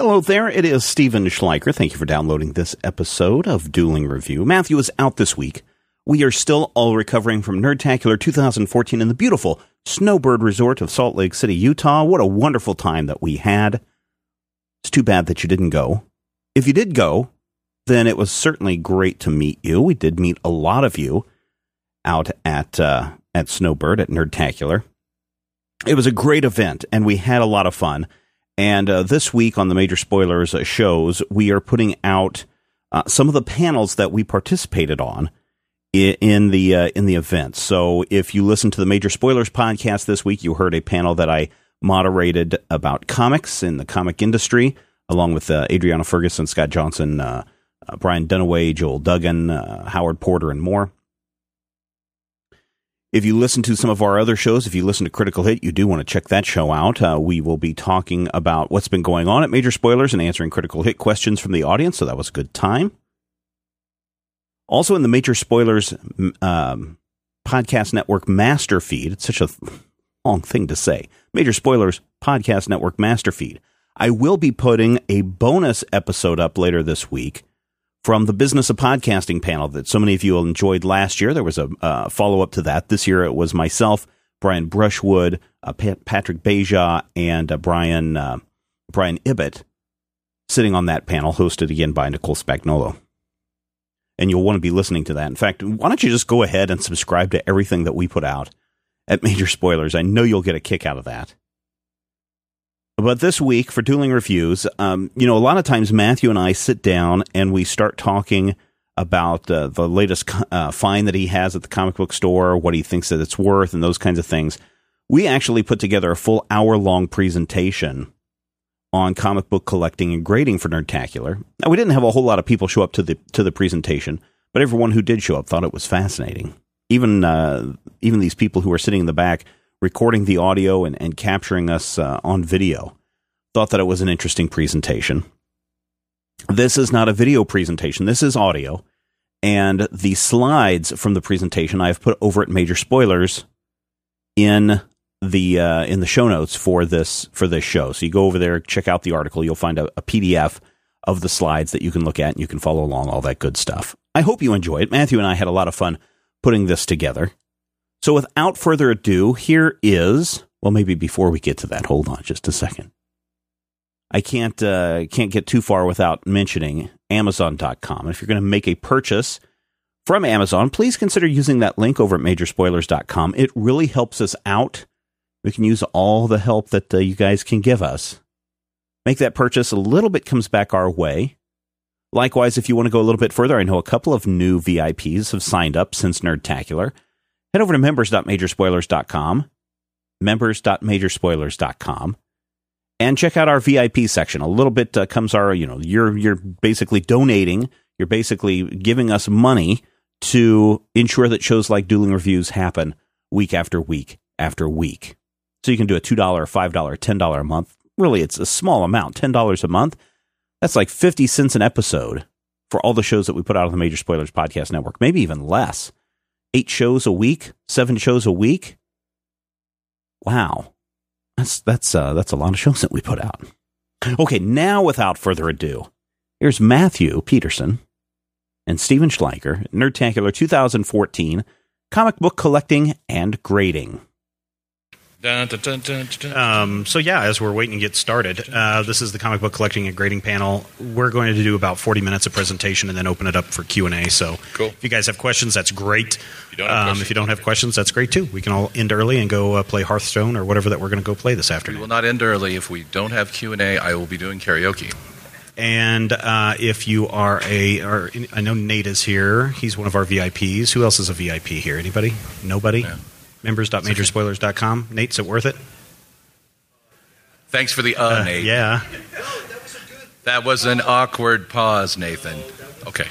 Hello there, it is Stephen Schleicher. Thank you for downloading this episode of Dueling Review. Matthew is out this week. We are still all recovering from Nerdtacular 2014 in the beautiful Snowbird Resort of Salt Lake City, Utah. What a wonderful time that we had. It's too bad that you didn't go. If you did go, then it was certainly great to meet you. We did meet a lot of you out at uh, at Snowbird at Nerdtacular. It was a great event, and we had a lot of fun. And uh, this week on the Major Spoilers uh, shows, we are putting out uh, some of the panels that we participated on in, the uh, in the event. So if you listen to the Major Spoilers podcast this week, you heard a panel that I moderated about comics in the comic industry, along with uh, Adriana Ferguson, Scott Johnson, uh, Brian Dunaway, Joel Duggan, Howard Porter, and more. If you listen to some of our other shows, if you listen to Critical Hit, you do want to check that show out. Uh, we will be talking about what's been going on at Major Spoilers and answering Critical Hit questions from the audience, so that was a good time. Also, in the Major Spoilers um, Podcast Network master feed, it's such a long thing to say. Major Spoilers Podcast Network master feed. I will be putting a bonus episode up later this week from the Business of Podcasting panel that so many of you enjoyed last year. There was a uh, follow up to that. This year it was myself, Brian Brushwood, uh, Pat- Patrick Beja, and uh, Brian uh, Brian Ibbott sitting on that panel, hosted again by Nicole Spagnuolo. And you'll want to be listening to that. In fact, why don't you just go ahead and subscribe to everything that we put out at Major Spoilers? I know you'll get a kick out of that. But this week for Dueling Reviews, um, you know, a lot of times Matthew and I sit down and we start talking about uh, the latest uh, find that he has at the comic book store, what he thinks that it's worth, and those kinds of things. We actually put together a full hour long presentation on comic book collecting and grading for Nerdtacular. Now, we didn't have a whole lot of people show up to the to the presentation, but everyone who did show up thought it was fascinating. Even uh, even these people who were sitting in the back recording the audio and, and capturing us uh, on video. Thought that it was an interesting presentation. This is not a video presentation, this is audio. And the slides from the presentation I've put over at Major Spoilers in the uh, in the show notes for this for this show. So you go over there, check out the article. You'll find a, a PDF of the slides that you can look at and you can follow along all that good stuff. I hope you enjoy it. Matthew and I had a lot of fun putting this together. So without further ado, here is well, maybe before we get to that, hold on just a second. I can't uh, can't get too far without mentioning Amazon.com. If you're going to make a purchase from Amazon, please consider using that link over at Majorspoilers.com. It really helps us out. We can use all the help that uh, you guys can give us. Make that purchase. A little bit comes back our way. Likewise, if you want to go a little bit further, I know a couple of new VIPs have signed up since Nerdtacular head over to members.majorspoilers.com, members.majorspoilers.com, and check out our VIP section. A little bit uh, comes our, you know, you're you're basically donating, you're basically giving us money to ensure that shows like Dueling Reviews happen week after week after week. So you can do a $2, $5, $10 a month. Really, it's a small amount, $10 a month. That's like 50 cents an episode for all the shows that we put out on the Major Spoilers Podcast Network, maybe even less eight shows a week, seven shows a week. Wow. That's that's uh, that's a lot of shows that we put out. Okay, now without further ado, here's Matthew Peterson and Stephen Schleicher, Nerdtacular 2014, comic book collecting and grading. Dun, dun, dun, um, so yeah, as we're waiting to get started, uh, this is the comic book collecting and grading panel. We're going to do about forty minutes of presentation and then open it up for Q and A. So cool. if you guys have questions, that's great. If you, um, if you don't have questions, that's great too. We can all end early and go uh, play Hearthstone or whatever that we're going to go play this afternoon. We will not end early if we don't have Q and A. I will be doing karaoke. And uh, if you are a, or I know Nate is here. He's one of our VIPs. Who else is a VIP here? Anybody? Nobody. Yeah. Members.majorspoilers.com. Nate, is it worth it? Thanks for the uh, Nate. Yeah. That was an awkward pause, Nathan. Okay.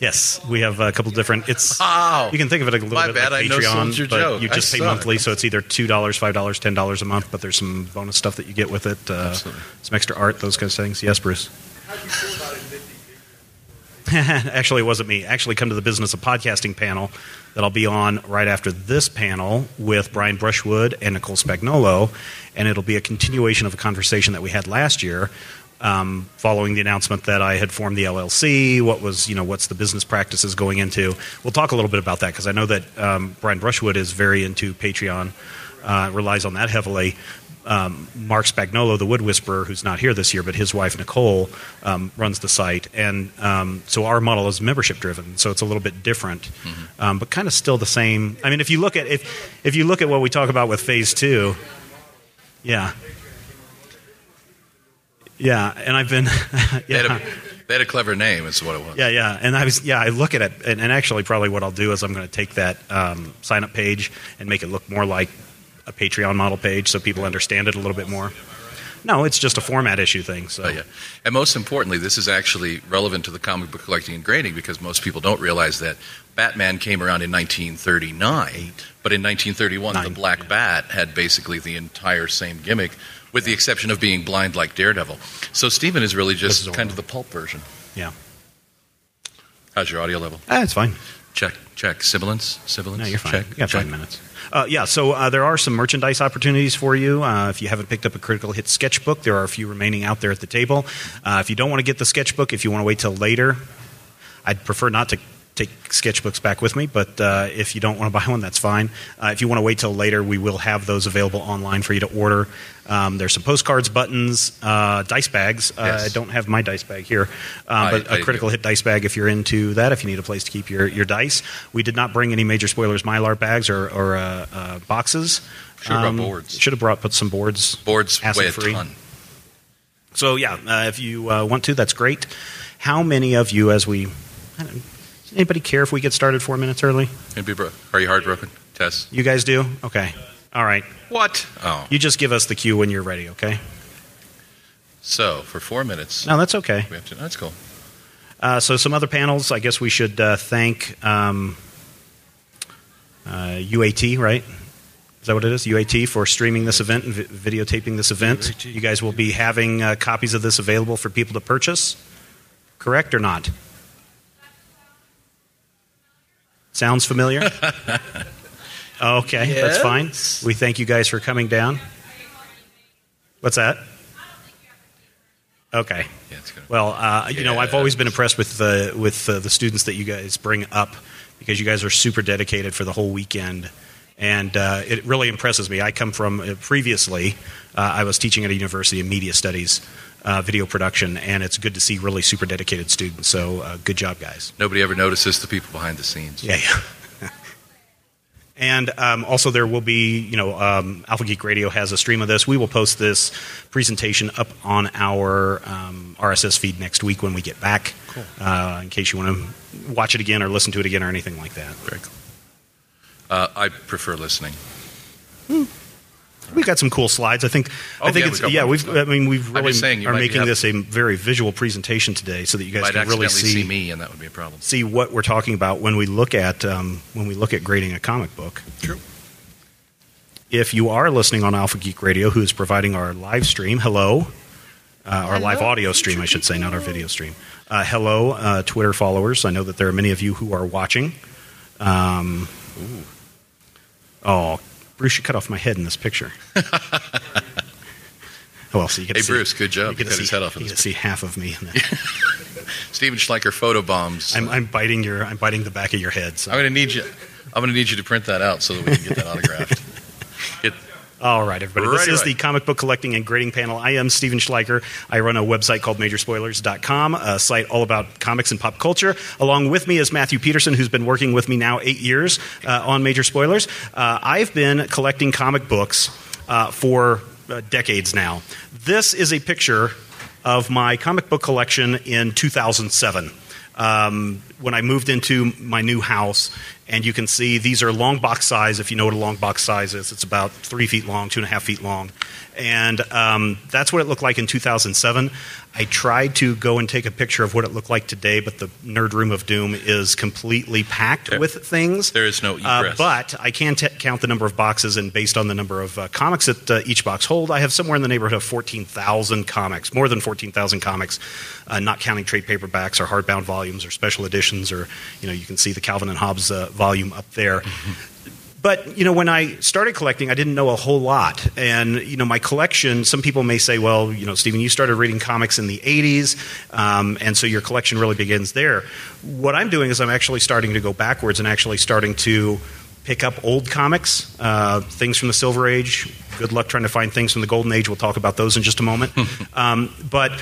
Yes, we have a couple different. It's Wow. you can think of it a little My bit bad, like Patreon, sold but joke. you I just pay suck. monthly, so it's either two dollars, five dollars, ten dollars a month. But there's some bonus stuff that you get with it, uh, Absolutely. some extra art, those kinds of things. Yes, Bruce. Actually, it wasn't me. Actually, come to the business of podcasting panel that I'll be on right after this panel with Brian Brushwood and Nicole Spagnuolo, and it'll be a continuation of a conversation that we had last year. Um, following the announcement that I had formed the LLC, what was you know what's the business practices going into? We'll talk a little bit about that because I know that um, Brian Brushwood is very into Patreon, uh, relies on that heavily um, Marc Spagnuolo, the Wood Whisperer, who's not here this year, but his wife Nicole um, runs the site, and um, so our model is membership driven. So it's a little bit different, um, but kind of still the same. I mean, if you look at if if you look at what we talk about with Phase Two, yeah, yeah, and I've been They, had yeah. a, they had a clever name, is what it was. Yeah, yeah, and I was yeah. I look at it, and, and actually, probably what I'll do is I'm going to take that um, sign up page and make it look more like a Patreon model page, so people understand it a little bit more. No, it's just a format issue thing. So Oh, yeah. And most importantly, this is actually relevant to the comic book collecting and grading because most people don't realize that Batman came around in 1939, but in 1931, Nine, the Black yeah. Bat had basically the entire same gimmick, with the exception of being blind like Daredevil. So Stephen is really just is kind of the pulp version. yeah, How's your audio level? ah, it's fine. Check, check. Sibilance, sibilance. No, you're fine. Check, check. five minutes. Uh, yeah, so uh, there are some merchandise opportunities for you. Uh, if you haven't picked up a Critical Hit sketchbook, there are a few remaining out there at the table. Uh, if you don't want to get the sketchbook, if you want to wait till later, I'd prefer not to take sketchbooks back with me, but uh, if you don't want to buy one, that's fine. Uh, if you want to wait till later, we will have those available online for you to order. Um, there's some postcards, buttons, uh, dice bags. Uh, Yes. I don't have my dice bag here, I- but a Critical do. Hit dice bag if you're into that, if you need a place to keep your, your dice. We did not bring any major spoilers Mylar bags or, or uh, uh, boxes. Should've brought boards. Should have brought put some boards. Boards weigh a acid-free. ton. So yeah, uh, if you uh, want to, that's great. How many of you, as we, I don't, does anybody care if we get started four minutes early? It'd be bro- Are you heartbroken? Tess? You guys do? Okay. All right. What? Oh. You just give us the cue when you're ready, okay? So, for four minutes, No, that's okay. we have to. That's cool. Uh, so some other panels. I guess we should uh, thank um, uh, UAT, right? Is that what it is? UAT for streaming this event and vi- videotaping this event. UAT. You guys will be having uh, copies of this available for people to purchase. Correct or not? Sounds familiar? okay, that's fine. We thank you guys for coming down. What's that? Okay. Yeah, it's good. Well, uh, you know, I've always been impressed with the with uh, the students that you guys bring up because you guys are super dedicated for the whole weekend, and uh, it really impresses me. I come from uh, previously, uh, I was teaching at a university in media studies, uh, video production, and it's good to see really super dedicated students. So, uh, good job, guys. Nobody ever notices the people behind the scenes. Yeah, yeah. And um, also, there will be, you know, um, Alpha Geek Radio has a stream of this. We will post this presentation up on our um, RSS feed next week when we get back, Cool. uh, in case you want to watch it again or listen to it again or anything like that. Very cool. Uh, I prefer listening. We've got some cool slides. I think. Oh, I think yeah, it's we've yeah. We've. I mean, we've really saying are making this a very visual presentation today, so that you guys Might can really see see me, and that would be a problem. see what we're talking about when we look at um, when we look at grading a comic book. True. If you are listening on Alpha Geek Radio, who is providing our live stream, hello, uh, our live audio stream, I should say, not our video stream. Uh, hello, uh, Twitter followers. I know that there are many of you who are watching. Um, oh, Bruce, you cut off my head in this picture. Oh, well, so you get Hey, see, Bruce, good job. You You cut see, his head off in you get to see half of me. Stephen Schleicher photo bombs. I'm, I'm biting your. I'm biting the back of your head. So. I'm going to need you. I'm going to need you to print that out so that we can get that autographed. It, All right, everybody. This Righty, is the comic book collecting and grading panel. I am Stephen Schleicher. I run a website called MajorSpoilers.com, a site all about comics and pop culture. Along with me is Matthew Peterson, who's been working with me now eight years uh, on Major Spoilers. Uh, I've been collecting comic books uh, for uh, decades now. This is a picture of my comic book collection in 2007. Um, when I moved into my new house, and you can see these are long box size. If you know what a long box size is, it's about three feet long, two and a half feet long, and um, that's what it looked like in 2007. I tried to go and take a picture of what it looked like today, but the nerd room of doom is completely packed There- with things. there is no Uh, but I can t- count the number of boxes, and based on the number of uh, comics that uh, each box hold, I have somewhere in the neighborhood of 14,000 comics, more than 14,000 comics, uh, not counting trade paperbacks or hardbound volumes or special editions, or you know, you can see the Calvin and Hobbes uh, volume up there. But you know, when I started collecting, I didn't know a whole lot, and you know, my collection. Some people may say, "Well, you know, Stephen, you started reading comics in the '80s, um, and so your collection really begins there." What I'm doing is I'm actually starting to go backwards and actually starting to pick up old comics, uh, things from the Silver Age. Good luck trying to find things from the Golden Age. We'll talk about those in just a moment. um, but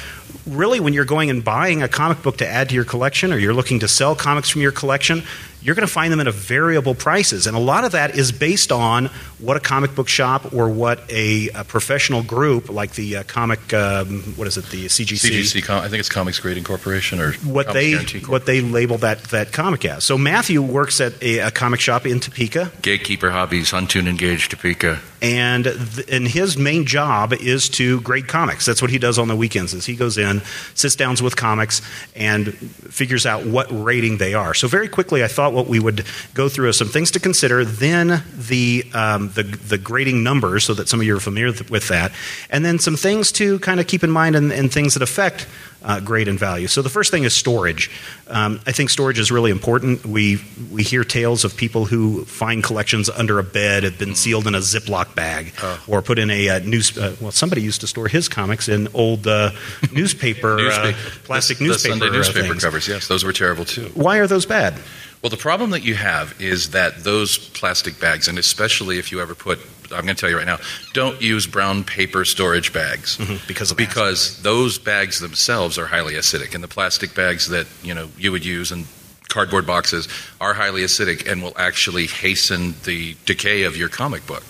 really, when you're going and buying a comic book to add to your collection, or you're looking to sell comics from your collection, you're going to find them at a variable prices, and a lot of that is based on what a comic book shop or what a, a professional group like the uh, comic, um, what is it, the CGC, CGC, I think it's Comics Grading Corporation or what Comics they Guarantee what they label that that comic as. So Matthew works at a, a comic shop in Topeka, Gatekeeper Hobbies, Huntoon and Gage, Topeka. and th- and his main job is to grade comics. That's what he does on the weekends. Is he goes in, sits down with comics, and figures out what rating they are. So very quickly, I thought what we would go through is some things to consider, then the um, the the grading numbers, so that some of you are familiar with that, and then some things to kind of keep in mind and, and things that affect uh, grade and value. So the first thing is storage. Um, I think storage is really important. We we hear tales of people who find collections under a bed, have been sealed in a Ziploc bag, or put in a uh, news. Uh, well, somebody used to store his comics in old uh, newspaper, Newspaper- uh, plastic the, newspaper, the Sunday uh, newspaper things. covers. Yes, those were terrible too. Why are those bad? Well, the problem that you have is that those plastic bags, and especially if you ever put, I'm going to tell you right now, don't use brown paper storage bags. Mm-hmm. Because of because those bags themselves are highly acidic, and the plastic bags that you know you would use and cardboard boxes are highly acidic and will actually hasten the decay of your comic book.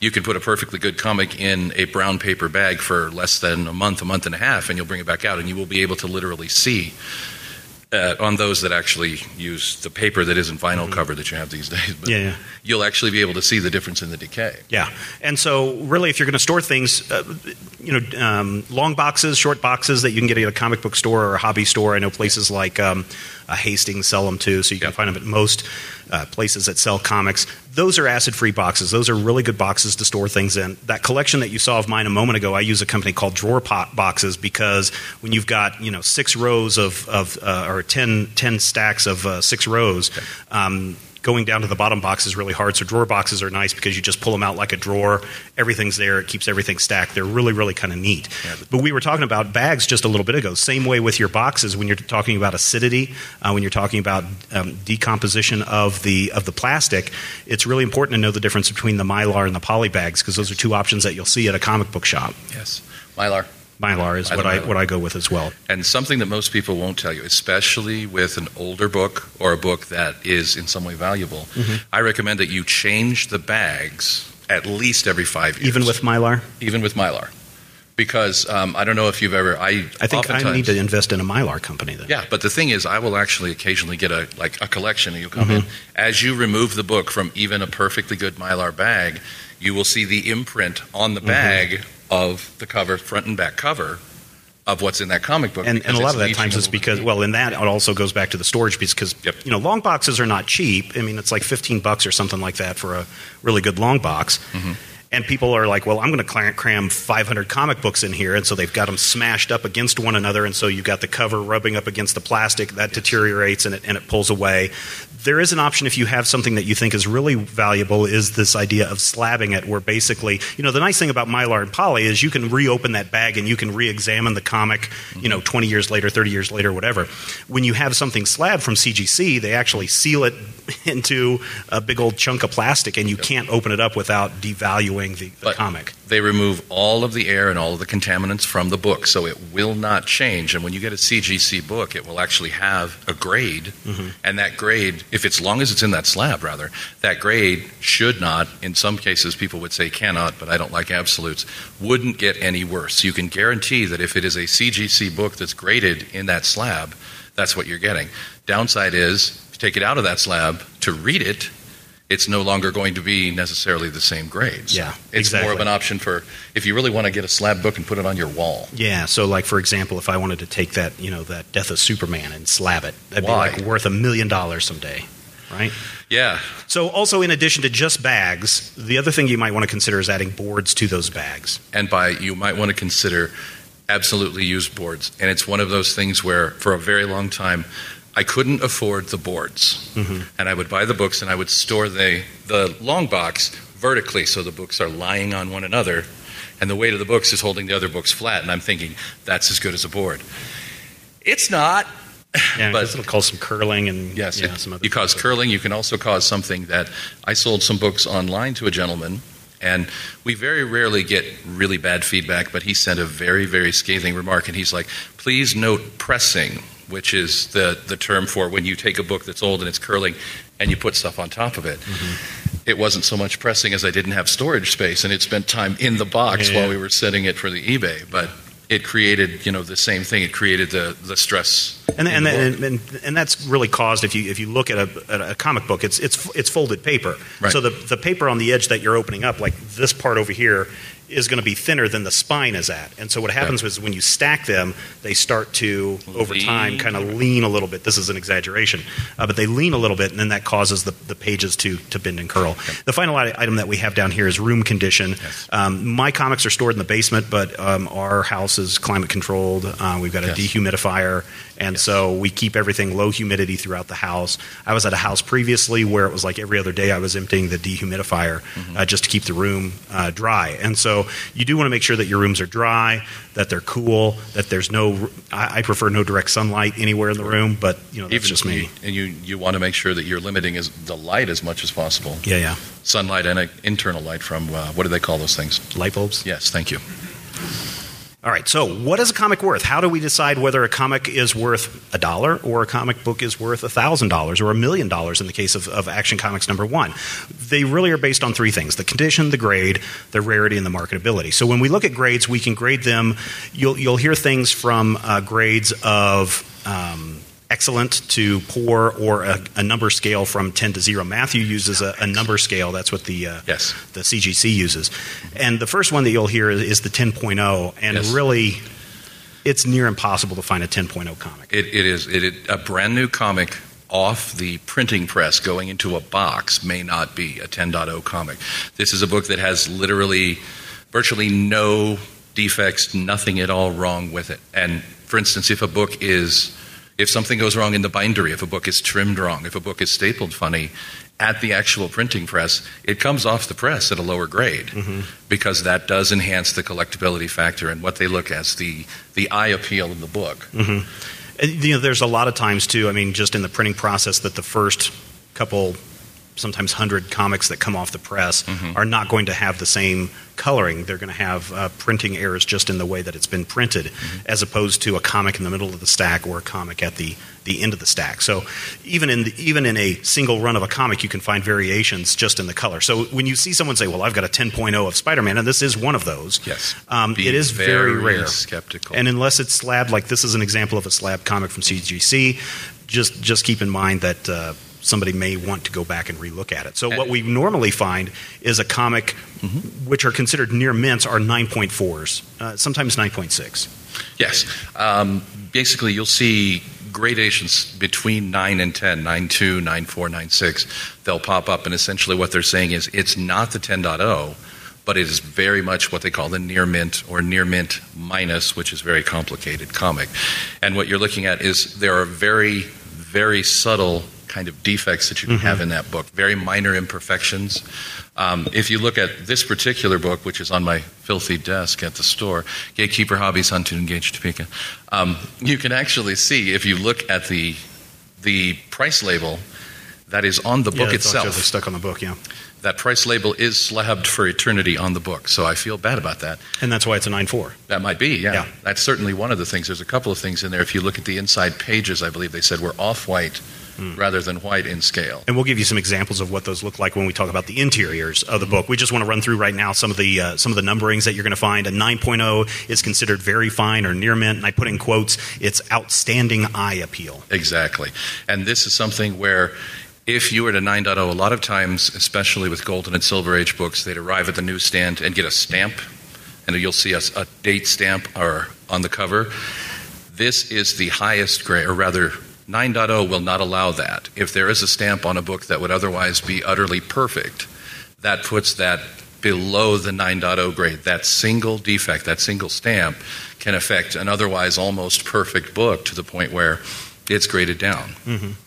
You can put a perfectly good comic in a brown paper bag for less than a month, a month and a half, and you'll bring it back out, and you will be able to literally see uh, on those that actually use the paper that isn't vinyl cover that you have these days. But Yeah, yeah. you'll actually be able to see the difference in the decay. Yeah, and so really, if you're going to store things, uh, you know, um, long boxes, short boxes that you can get at a comic book store or a hobby store. I know places like um, uh, Hastings sell them too, so you can Yeah. find them at most uh, places that sell comics. Those are acid-free boxes. Those are really good boxes to store things in. That collection that you saw of mine a moment ago, I use a company called Drawer Pot Boxes because when you've got you know six rows of, of uh, or 10, 10 stacks of uh, six rows. Um, going down to the bottom box is really hard. So drawer boxes are nice because you just pull them out like a drawer. Everything's there. It keeps everything stacked. They're really, really kind of neat. but we were talking about bags just a little bit ago. Same way with your boxes when you're talking about acidity, uh, when you're talking about um, decomposition of the of the plastic. It's really important to know the difference between the mylar and the poly bags because those are two options that you'll see at a comic book shop. Yes, mylar. Mylar is what I what I go with as well. And something that most people won't tell you, especially with an older book or a book that is in some way valuable, Mm-hmm. I recommend that you change the bags at least every five years. Even with Mylar, even with mylar, because um, I don't know if you've ever. I I think I need to invest in a Mylar company then. Yeah, but the thing is, I will actually occasionally get a like a collection, and you'll Mm-hmm. in as you remove the book from even a perfectly good mylar bag, you will see the imprint on the Mm-hmm. Of the cover, front and back cover, of what's in that comic book. and, and a lot of that times is because well, in that it also goes back to the storage piece because Yep. you know long boxes are not cheap. I mean, it's like fifteen bucks or something like that for a really good long box. Mm-hmm. And people are like, well, I'm going to cram 500 comic books in here, and so they've got them smashed up against one another, and so you've got the cover rubbing up against the plastic that deteriorates and it, and it pulls away. There is an option if you have something that you think is really valuable is this idea of slabbing it, where basically, you know, the nice thing about Mylar and Poly is you can reopen that bag and you can re-examine the comic, you know, 20 years later, 30 years later, whatever. When you have something slabbed from CGC, they actually seal it into a big old chunk of plastic, and you can't open it up without devaluing the, the comic. They remove all of the air and all of the contaminants from the book, so it will not change. And when you get a CGC book, it will actually have a grade, Mm-hmm. and that grade, if it's long as it's in that slab, rather, that grade should not. In some cases, people would say cannot, but I don't like absolutes. Wouldn't get any worse. You can guarantee that if it is a CGC book that's graded in that slab. that's what you're getting. Downside is, take it out of that slab to read it, it's no longer going to be necessarily the same grades. Yeah, it's exactly. more of an option for if you really want to get a slab book and put it on your wall. Yeah, so like for example, if I wanted to take that, you know, that Death of Superman and slab it, that'd Why? be like worth a million dollars someday, right? Yeah, So also in addition to just bags, the other thing you might want to consider is adding boards to those bags. and by you might want to consider absolutely used boards. And it's one of those things where, for a very long time, I couldn't afford the boards, mm-hmm. and I would buy the books and I would store the the long box vertically, so the books are lying on one another, and the weight of the books is holding the other books flat. And I'm thinking that's as good as a board. It's not. Yeah, But- it'll cause some curling and Yes, it- some other you cause curling. You can also cause something that I sold some books online to a gentleman, and we very rarely get really bad feedback. But he sent a very, very scathing remark, and he's like, "Please note pressing." Which is the, the term for when you take a book that's old and it's curling and you put stuff on top of it. Mm-hmm. It wasn't so much pressing as I didn't have storage space and it spent time in the box Yeah. while we were setting it for the eBay. But it created, you know, the same thing. It created the, the stress. And, and, the and, and, and that's really caused if you if you look at a, at a comic book, it's it's it's folded paper. Right. So the the paper on the edge that you're opening up, like this part over here, is going to be thinner than the spine is at. And so what happens is when you stack them, they start to over time kind of lean a little bit. This is an exaggeration, uh, but they lean a little bit, and then that causes the, the pages to to bend and curl. The final item that we have down here is room condition. Yes. Um, my comics are stored in the basement, but um, our house is climate controlled. Uh, we've got a Yes. dehumidifier, and so we keep everything low humidity throughout the house. I was at a house previously where it was like every other day I was emptying the dehumidifier uh, just to keep the room uh, dry. And so you do want to make sure that your rooms are dry, that they're cool, that there's no. I, I prefer no direct sunlight anywhere in the room, but you know that's Even just me. you- and you, you want to make sure that you're limiting as, the light as much as possible. Yeah, yeah. Sunlight and uh, internal light from, uh, what do they call those things? Light bulbs. Yes, thank you. All right. So, what is a comic worth? How do we decide whether a comic is worth a dollar or a comic book is worth a thousand dollars or a million dollars in the case of, of Action Comics number one? They really are based on three things: the condition, the grade, the rarity, and the marketability. So, when we look at grades, we can grade them. You'll you'll hear things from uh, grades of um, excellent to poor or a, a number scale from 10 to 0 matthew uses a, a number scale that's what the uh, Yes. the CGC uses. And the first one that you'll hear is, is the 10.0, and Yes. really, it's near impossible to find a 10.0 comic. It, it is it, it, a brand new comic off the printing press going into a box may not be a 10.0 comic. This is a book that has literally virtually no defects, nothing at all wrong with it. And for instance, if a book is if something goes wrong in the bindery, if a book is trimmed wrong, if a book is stapled funny, at the actual printing press, it comes off the press at a lower grade mm-hmm. because that does enhance the collectability factor and what they look as the the eye appeal of the book. Mm-hmm. And, you know, there's a lot of times too. I mean, just in the printing process, that the first couple, sometimes hundred comics that come off the press are not going to have the same coloring. They're going to have uh, printing errors just in the way that it's been printed, as opposed to a comic in the middle of the stack or a comic at the the end of the stack. So even in the, even in a single run of a comic, you can find variations just in the color. So when you see someone say, "Well, I've got a 10.0 of Spider-Man," and this is one of those, Yes. um, it is very, very rare. skeptical. And unless it's slabbed, like this is an example of a slab comic from CGC, just just keep in mind that uh, somebody may want to go back and relook at it. So what we normally find is a comic, which are considered near mints, are 9.4s, uh, sometimes 9.6. Yes. Um, basically, you'll see gradations between 9 and 10, 9.2, 9.4, 9.6. They'll pop up, and essentially what they're saying is it's not the 10.0, but it is very much what they call the near mint or near mint minus, which is very complicated comic. And what you're looking at is there are very, very subtle kind of defects that you can have in that book, very minor imperfections. Um, if you look at this particular book, which is on my filthy desk at the store, Gatekeeper Hobbies, Huntoon and Gage Topeka, um, you can actually see if you look at the the price label that is on the book yeah, itself actually stuck on the book. Yeah, that price label is slabbed for eternity on the book, so I feel bad about that. And that's why it's a 9 4. That might be, yeah. Yeah. That's certainly one of the things. There's a couple of things in there. If you look at the inside pages, I believe they said we're off white Hmm. rather than white in scale. And we'll give you some examples of what those look like when we talk about the interiors of the book. We just want to run through right now some of the uh, some of the numberings that you're going to find. A 9.0 is considered very fine or near mint, and I put in quotes, it's outstanding eye appeal. Exactly. And this is something where if you were to 9.0, a lot of times, especially with Golden and Silver Age books, they'd arrive at the newsstand and get a stamp, and you'll see a, a date stamp or on the cover. This is the highest grade, or rather, 9.0 will not allow that. If there is a stamp on a book that would otherwise be utterly perfect, that puts that below the 9.0 grade. That single defect, that single stamp, can affect an otherwise almost perfect book to the point where it's graded down.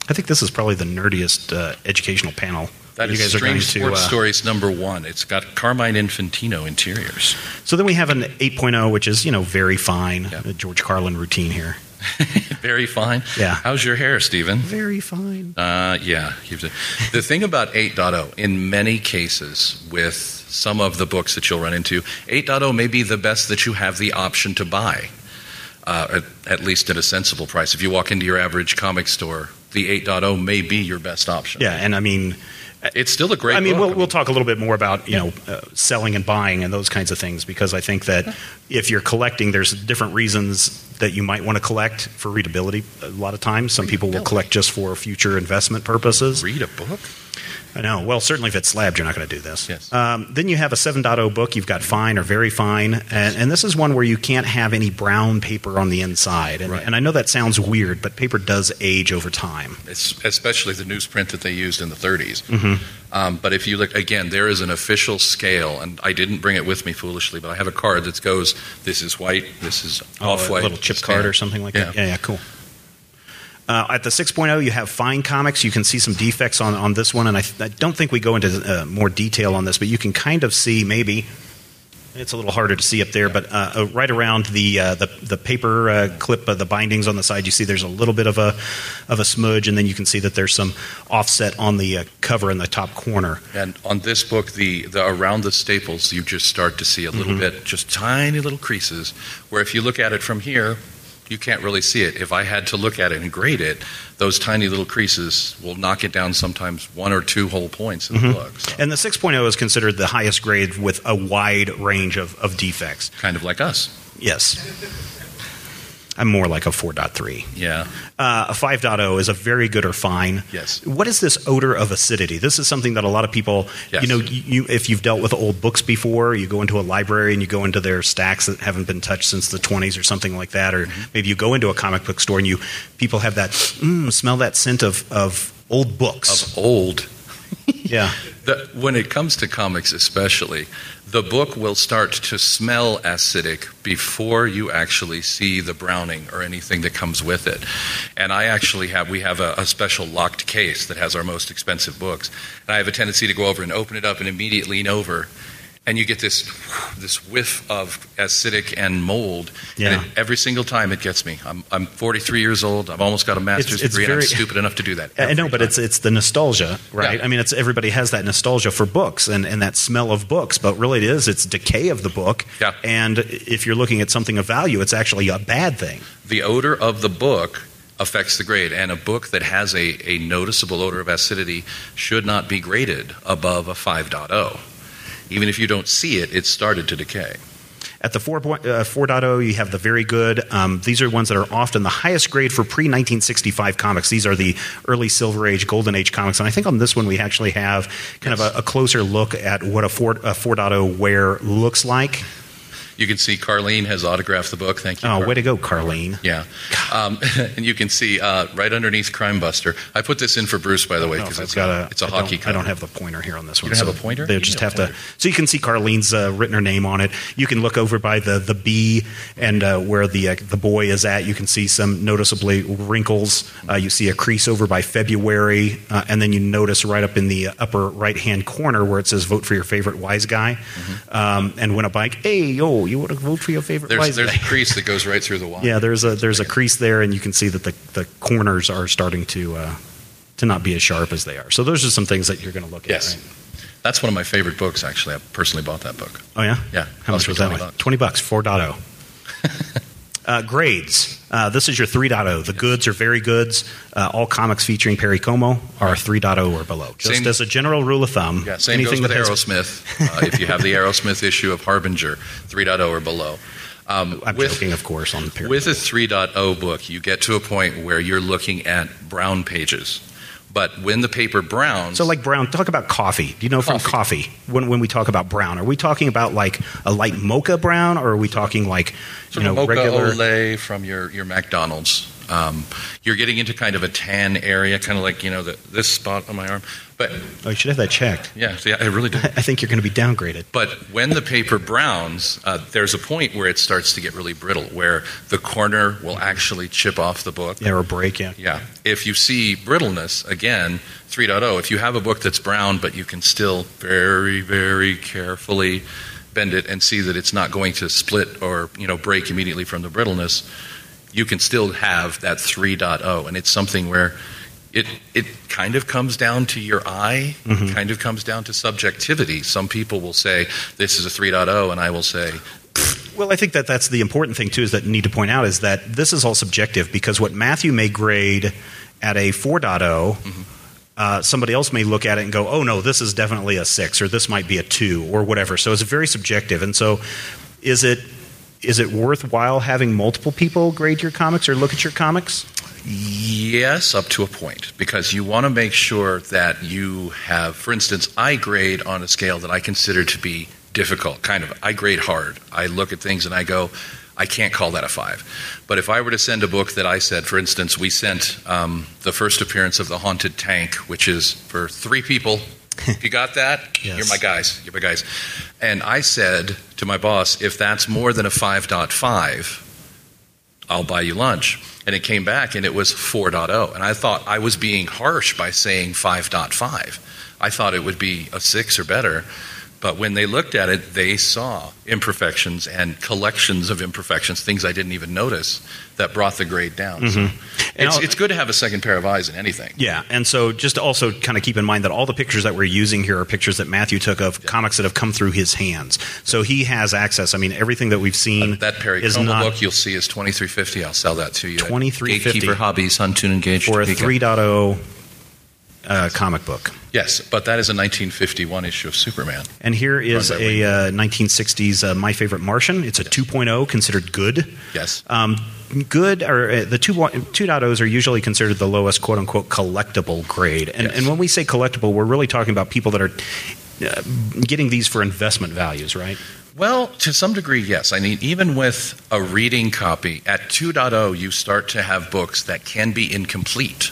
I think this is probably the nerdiest uh, educational panel That you is guys are going Strange to. Sports uh, Stories number one. It's got Carmine Infantino interiors. So then we have an 8.0, which is you know very fine. Yeah. The George Carlin routine here. Very fine. Yeah. How's your hair, Stephen? Very fine. Uh, yeah. The thing about 8.0, in many cases, with some of the books that you'll run into, 8.0 may be the best that you have the option to buy, uh, at, at least at a sensible price. If you walk into your average comic store, the 8.0 may be your best option. Yeah, and I mean, It's still a great I mean, book. we'll, we'll talk a little bit more about you know uh, selling and buying and those kinds of things because I think that if you're collecting, there's different reasons that you might want to collect for readability. A lot of times, some people will collect just for future investment purposes. Read a book? I know. Well, certainly if it's slabbed, you're not going to do this. Yes. Um, then you have a 7.0 book. You've got fine or very fine. And, and this is one where you can't have any brown paper on the inside. And, Right. and I know that sounds weird, but paper does age over time. It's, especially the newsprint that they used in the 30s. Mm-hmm. Um, but if you look again, there is an official scale, and I didn't bring it with me foolishly, but I have a card that goes, "This is white, this is off Oh, a white." little chip card or something like Yeah. that. Yeah, yeah, cool. Uh, at the 6.0, you have fine comics. You can see some defects on, on this one, and I, th- I don't think we go into uh, more detail on this, but you can kind of see maybe. It's a little harder to see up there, but uh, uh, right around the uh, the, the paper uh, clip, uh, the bindings on the side, you see there's a little bit of a of a smudge, and then you can see that there's some offset on the uh, cover in the top corner. And on this book, the, the around the staples, you just start to see a little bit, just tiny little creases. Where if you look at it from here, you can't really see it. If I had to look at it and grade it, those tiny little creases will knock it down sometimes one or two whole points in the mm-hmm. book. So, And the 6.0 is considered the highest grade with a wide range of, of defects. kind of like us. Yes. I'm more like a 4.3. Yeah. Uh, a 5.0 is a very good or fine. Yes. What is this odor of acidity? This is something that a lot of people, Yes. you know, you, you, if you've dealt with old books before, you go into a library and you go into their stacks that haven't been touched since the 20s or something like that, or Mm-hmm. maybe you go into a comic book store and you people have that mm, smell that scent of of old books. Of old. yeah. The, when it comes to comics, especially, the book will start to smell acidic before you actually see the browning or anything that comes with it. And I actually have we have a, a special locked case that has our most expensive books, and I have a tendency to go over and open it up and immediately lean over. And you get this this whiff of acidic and mold, Yeah. and it, every single time it gets me. I'm, I'm 43 years old. I've almost got a master's It's- it's degree, and I'm very- stupid enough to do that. I know, every but time. it's it's the nostalgia, right? Yeah. I mean, it's everybody has that nostalgia for books and, and that smell of books, but really it is it's decay of the book. Yeah. And if you're looking at something of value, it's actually a bad thing. the odor of the book affects the grade, and a book that has a, a noticeable odor of acidity should not be graded above a 5.0. Even if you don't see it, it's started to decay. At the 4, point, uh, 4.0, you have the very good. Um, these are ones that are often the highest grade for pre 1965 comics. These are the early Silver Age, Golden Age comics. And I think on this one, we actually have kind of a, a closer look at what a 4, a 4.0 wear looks like. You can see Carlene has autographed the book. Thank you. Oh, Car- way to go, Carlene. Yeah. Um, and you can see uh, right underneath Crime Buster. I put this in for Bruce, by the way, because it's, got a, it's a I hockey I don't have the pointer here on this one. don't have a pointer? They just have to. So you can see Carlene's uh, written her name on it. You can look over by the the B and uh, where the uh, the boy is at. You can see some noticeably wrinkles. Uh, you see a crease over by February, uh, and then you notice right up in the upper right hand corner where it says "Vote for your favorite wise guy." Um, and when a bike, hey yo, you want to vote for your favorite. There's, there's a crease that goes right through the wall. Yeah, there's a there's a crease there, and you can see that the, the corners are starting to uh, to not be as sharp as they are. So those are some things that you're going to look Yes. at. Right? That's one of my favorite books, actually. I personally bought that book. Oh yeah, Yeah. How much was that? 20 bucks. Twenty bucks. 4.0. uh, grades. Uh, this is your 3.0. The goods are very goods. Uh, all comics featuring Perry Como are 3.0 or below. Just Same- as a general rule of thumb. Yeah, same goes with Aerosmith. uh, if you have the Aerosmith issue of Harbinger, 3.0 or below. Um, I'm with, joking, of course, on the Perry. With a 3.0 book, you get to a point where you're looking at brown pages. But when the paper browns, So, like brown, talk about coffee. Do you know from Coffee. coffee when, when we talk about brown? Are we talking about like a light mocha brown, or are we talking like sort you of know mocha regular? Olay from your, your McDonald's. Um, you're getting into kind of a tan area, kind of like you know the, this spot on my arm. But Oh, you should have that checked. yeah, see, I really do. I think you're going to be downgraded. But when the paper browns, uh, there's a point where it starts to get really brittle, where the corner will actually chip off the book. Yeah, or break. Yeah. Yeah. If you see brittleness, again, 3.0, if you have a book that's brown, but you can still very, very carefully bend it and see that it's not going to split or you know break immediately from the brittleness, you can still have that 3.0. And it's something where it, it kind of comes down to your eye, Mm-hmm. kind of comes down to subjectivity. Some people will say, this is a 3.0, and I will say, Well, I think that that's the important thing too. Is that need to point out is that this is all subjective because what Matthew may grade at a 4.0, uh, somebody else may look at it and go, "Oh no, this is definitely a six, or this might be a two, or whatever." So it's very subjective. And so, is it is it worthwhile having multiple people grade your comics or look at your comics? Yes, up to a point, because you want to make sure that you have, for instance, I grade on a scale that I consider to be difficult, kind of. I grade hard. I look at things and I go, I can't call that a five. But if I were to send a book that I said, for instance, we sent um, the first appearance of The Haunted Tank, which is for three people. If you got that, Yes. you're my guys. You're my guys. And I said to my boss, if that's more than a 5.5, I'll buy you lunch. And it came back and it was 4.0. And I thought I was being harsh by saying 5.5. I thought it would be a 6 or better. But when they looked at it, they saw imperfections and collections of imperfections, things I didn't even notice, that brought the grade down. So And it's, it's good to have a second pair of eyes in anything. Yeah, and so just to also kind of keep in mind that all the pictures that we're using here are pictures that Matthew took of comics that have come through his hands. So he has access. I mean, everything that we've seen That Perry is Como not book you'll see is 2350 I'll sell that to you. at 2350. Gatekeeper Hobbies, Huntoon and Gage. for a Topeka. 3.0 uh, comic book. Yes, but that is a 1951 issue of Superman. And here is a uh, 1960s uh, My Favorite Martian. It's a 2.0, considered good. Yes. Um, good, or uh, the 2, 2.0s are usually considered the lowest quote unquote collectible grade. And, Yes. and when we say collectible, we're really talking about people that are uh, getting these for investment values, right? Well, to some degree, yes. I mean, even with a reading copy at 2.0, you start to have books that can be incomplete.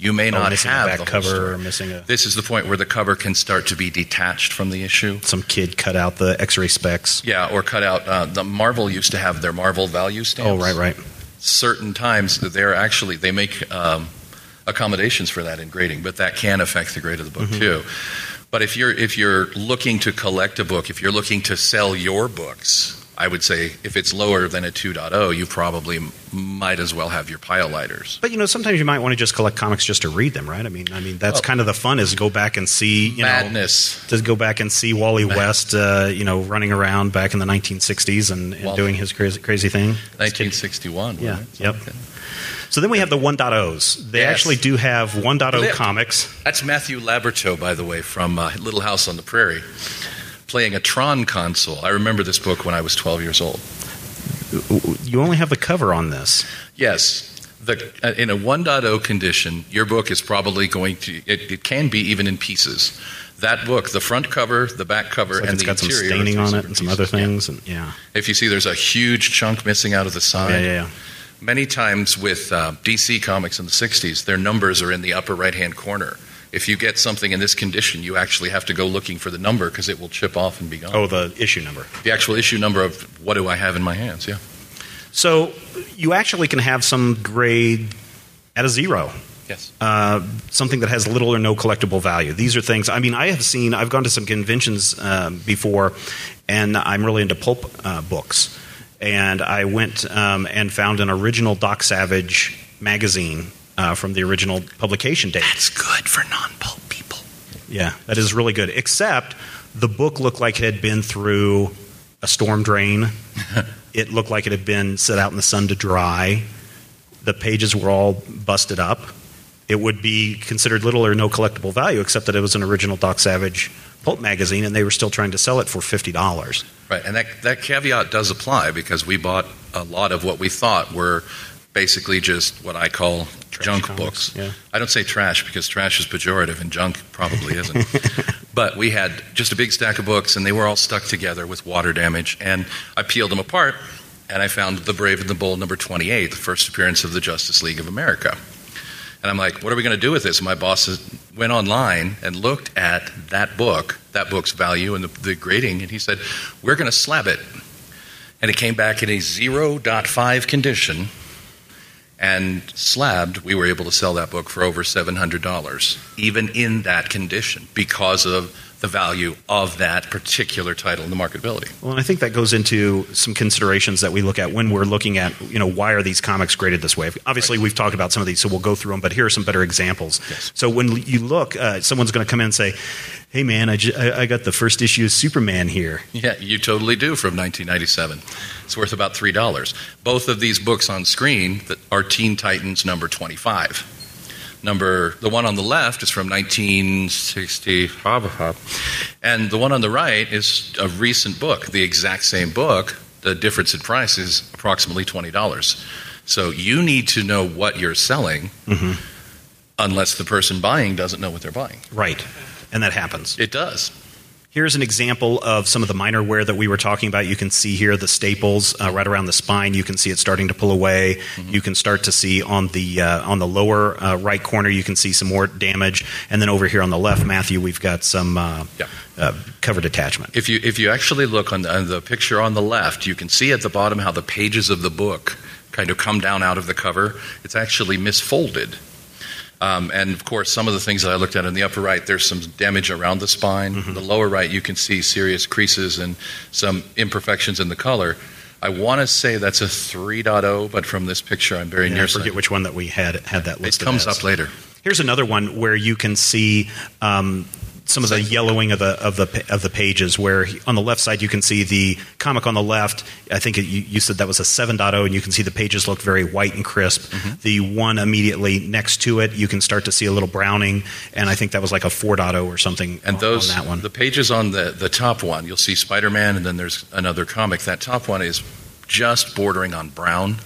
You may Oh, not have back the cover missing a- This is the point where the cover can start to be detached from the issue. Some kid cut out the x ray specs. Yeah, or cut out. Uh, the Marvel used to have their Marvel value stamps. Oh, right, right. Certain times they're actually they make um, accommodations for that in grading, but that can affect the grade of the book Mm-hmm. too. But if you're if you're looking to collect a book, if you're looking to sell your books, I would say if it's lower than a 2.0, you probably might as well have your pile lighters. But you know, sometimes you might want to just collect comics just to read them, right? I mean, I mean that's Well- kind of the fun is go back and see, you know, to go back and see Wally West, uh, you know, running around back in the 1960s and, and doing his crazy, crazy thing. 1961. Yeah, wasn't yep. Okay. So then we have the 1.0s. They Yes. actually do have 1.0 Well, they- comics. That's Matthew Laborteaux, by the way, from uh, Little House on the Prairie, playing a Tron console. I remember this book when I was 12 years old. You only have the cover on this. Yes. The, uh, in a 1.0 condition, your book is probably going to, it, it can be even in pieces. That book, the front cover, the back cover, like and it's the got some interior. are staining on it and some other Yeah. things. And yeah, If you see there's a huge chunk missing out of the side. yeah, yeah, yeah. Many times with uh, DC comics in the 60s, their numbers are in the upper right hand corner. If you get something in this condition, you actually have to go looking for the number because it will chip off and be gone. Oh, the issue number. The actual issue number of what do I have in my hands, yeah. So you actually can have some grade at a zero. Yes. uh, something that has little or no collectible value. These are things. I mean, I have seen. I've gone to some conventions um, before, and I'm really into pulp uh, books. And I went um, and found an original Doc Savage magazine uh, from the original publication date. That's good for non pulp people. Yeah, that is really good. Except the book looked like it had been through a storm drain. it looked like it had been set out in the sun to dry. The pages were all busted up. It would be considered little or no collectible value, except that it was an original Doc Savage pulp magazine, and they were still trying to sell it for fifty dollars. Right, and that that caveat does apply because we bought a lot of what we thought were basically just what I call Trash junk comics, books. yeah. I don't say trash because trash is pejorative and junk probably isn't. but we had just a big stack of books and they were all stuck together with water damage. And I peeled them apart and I found The Brave and the Bold number 28, the first appearance of the Justice League of America. And I'm like, what are we going to do with this? And my boss went online and looked at that book, that book's value and the, the grading, and he said, we're going to slab it. And it came back in a 0.5 condition and slabbed, we were able to sell that book for over $700, even in that condition, because of the value of that particular title and the marketability. Well, and I think that goes into some considerations that we look at when we're looking at, you know, why are these comics graded this way? Obviously, we've talked about some of these, so we'll go through them, but here are some better examples. Yes. So when you look, uh, someone's going to come in and say, hey, man, I, ju- I, I got the first issue of Superman here. Yeah, you totally do from 1997. It's worth about $3. Both of these books on screen are Teen Titans number 25. Number the one on the left is from 1960, and the one on the right is a recent book, the exact same book. The difference in price is approximately twenty dollars. So you need to know what you're selling, mm-hmm. unless the person buying doesn't know what they're buying. Right. And that happens. It does. Here's an example of some of the minor wear that we were talking about. You can see here the staples uh, right around the spine. You can see it starting to pull away. You can start to see on the uh, on the lower uh, right corner. You can see some more damage, and then over here on the left, Matthew, we've got some uh, Yeah. uh, cover detachment. If you if you actually look on the, on the picture on the left, you can see at the bottom how the pages of the book kind of come down out of the cover. It's actually misfolded. Um, and of course, some of the things that I looked at in the upper right, there's some damage around the spine. In the lower right, you can see serious creases and some imperfections in the color. I want to say that's a 3.0, but from this picture, I'm very Yeah, I forget which one that we had had that it comes as. up later. Here's another one where you can see um, some of the yellowing of the of the of the pages. Where he- on the left side you can see the comic on the left. I think it, you, you said that was a 7.0, and you can see the pages look very white and crisp. Mm-hmm. The one immediately next to it, you can start to see a little browning, and I think that was like a 4.0 or something. And on- those, on that one. the pages on the, the top one, you'll see Spider Man, and then there's another comic. That top one is just bordering on brown.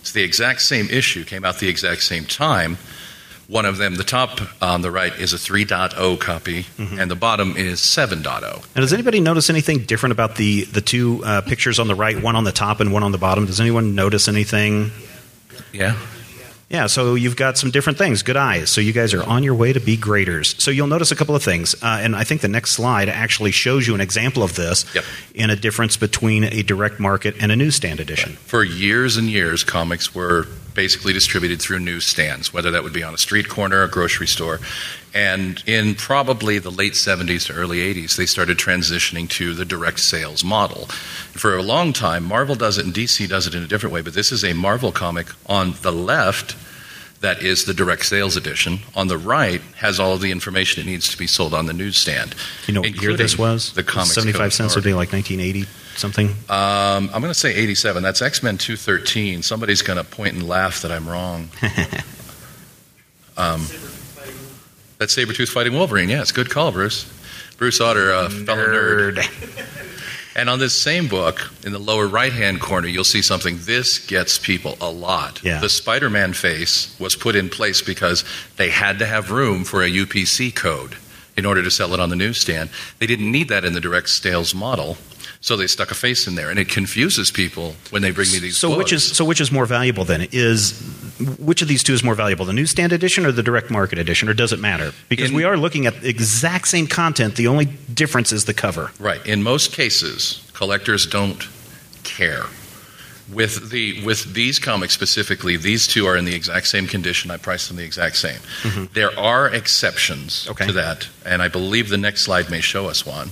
It's the exact same issue, came out the exact same time. One of them, the top on the right, is a 3.0 copy, Mm-hmm. and the bottom is oh. 7.0. Now, does anybody notice anything different about the the two uh, pictures on the right, one on the top and one on the bottom? Does anyone notice anything? Yeah. Yeah, so you've got some different things. Good eyes. So you guys are on your way to be graders. So you'll notice a couple of things, uh, and I think the next slide actually shows you an example of this Yep. in a difference between a direct market and a newsstand edition. For years and years, comics were basically distributed through newsstands, whether that would be on a street corner, or a grocery store. And in probably the late 70s to early 80s, they started transitioning to the direct sales model. For a long time, Marvel does it and DC does it in a different way, but this is a Marvel comic on the left that is the direct sales edition. On the right has all of the information it needs to be sold on the newsstand. You know what year this was? The comics 75 cents would be like 1980 something. Um, I'm going to say 87. That's X Men 213. Somebody's going to point and laugh that I'm wrong. um, that's Sabretooth fighting Wolverine. Yeah, it's good call, Bruce. Bruce Otter, uh, fellow nerd. And on this same book, in the lower right hand corner, you'll see something. This gets people a lot. Yeah. The Spider Man face was put in place because they had to have room for a UPC code in order to sell it on the newsstand. They didn't need that in the direct sales model, so they stuck a face in there. And it confuses people when they bring me these So books. which is so which is more valuable then? Is which of these two is more valuable, the newsstand edition or the direct market edition, or does it matter? Because In- we are looking at the exact same content. The only difference is the cover. Right. In most cases, collectors don't care. With the with these comics specifically, these two are in the exact same condition. I priced them the exact same. There are exceptions Mm-hmm. Okay. to that, and I believe the next slide may show us one.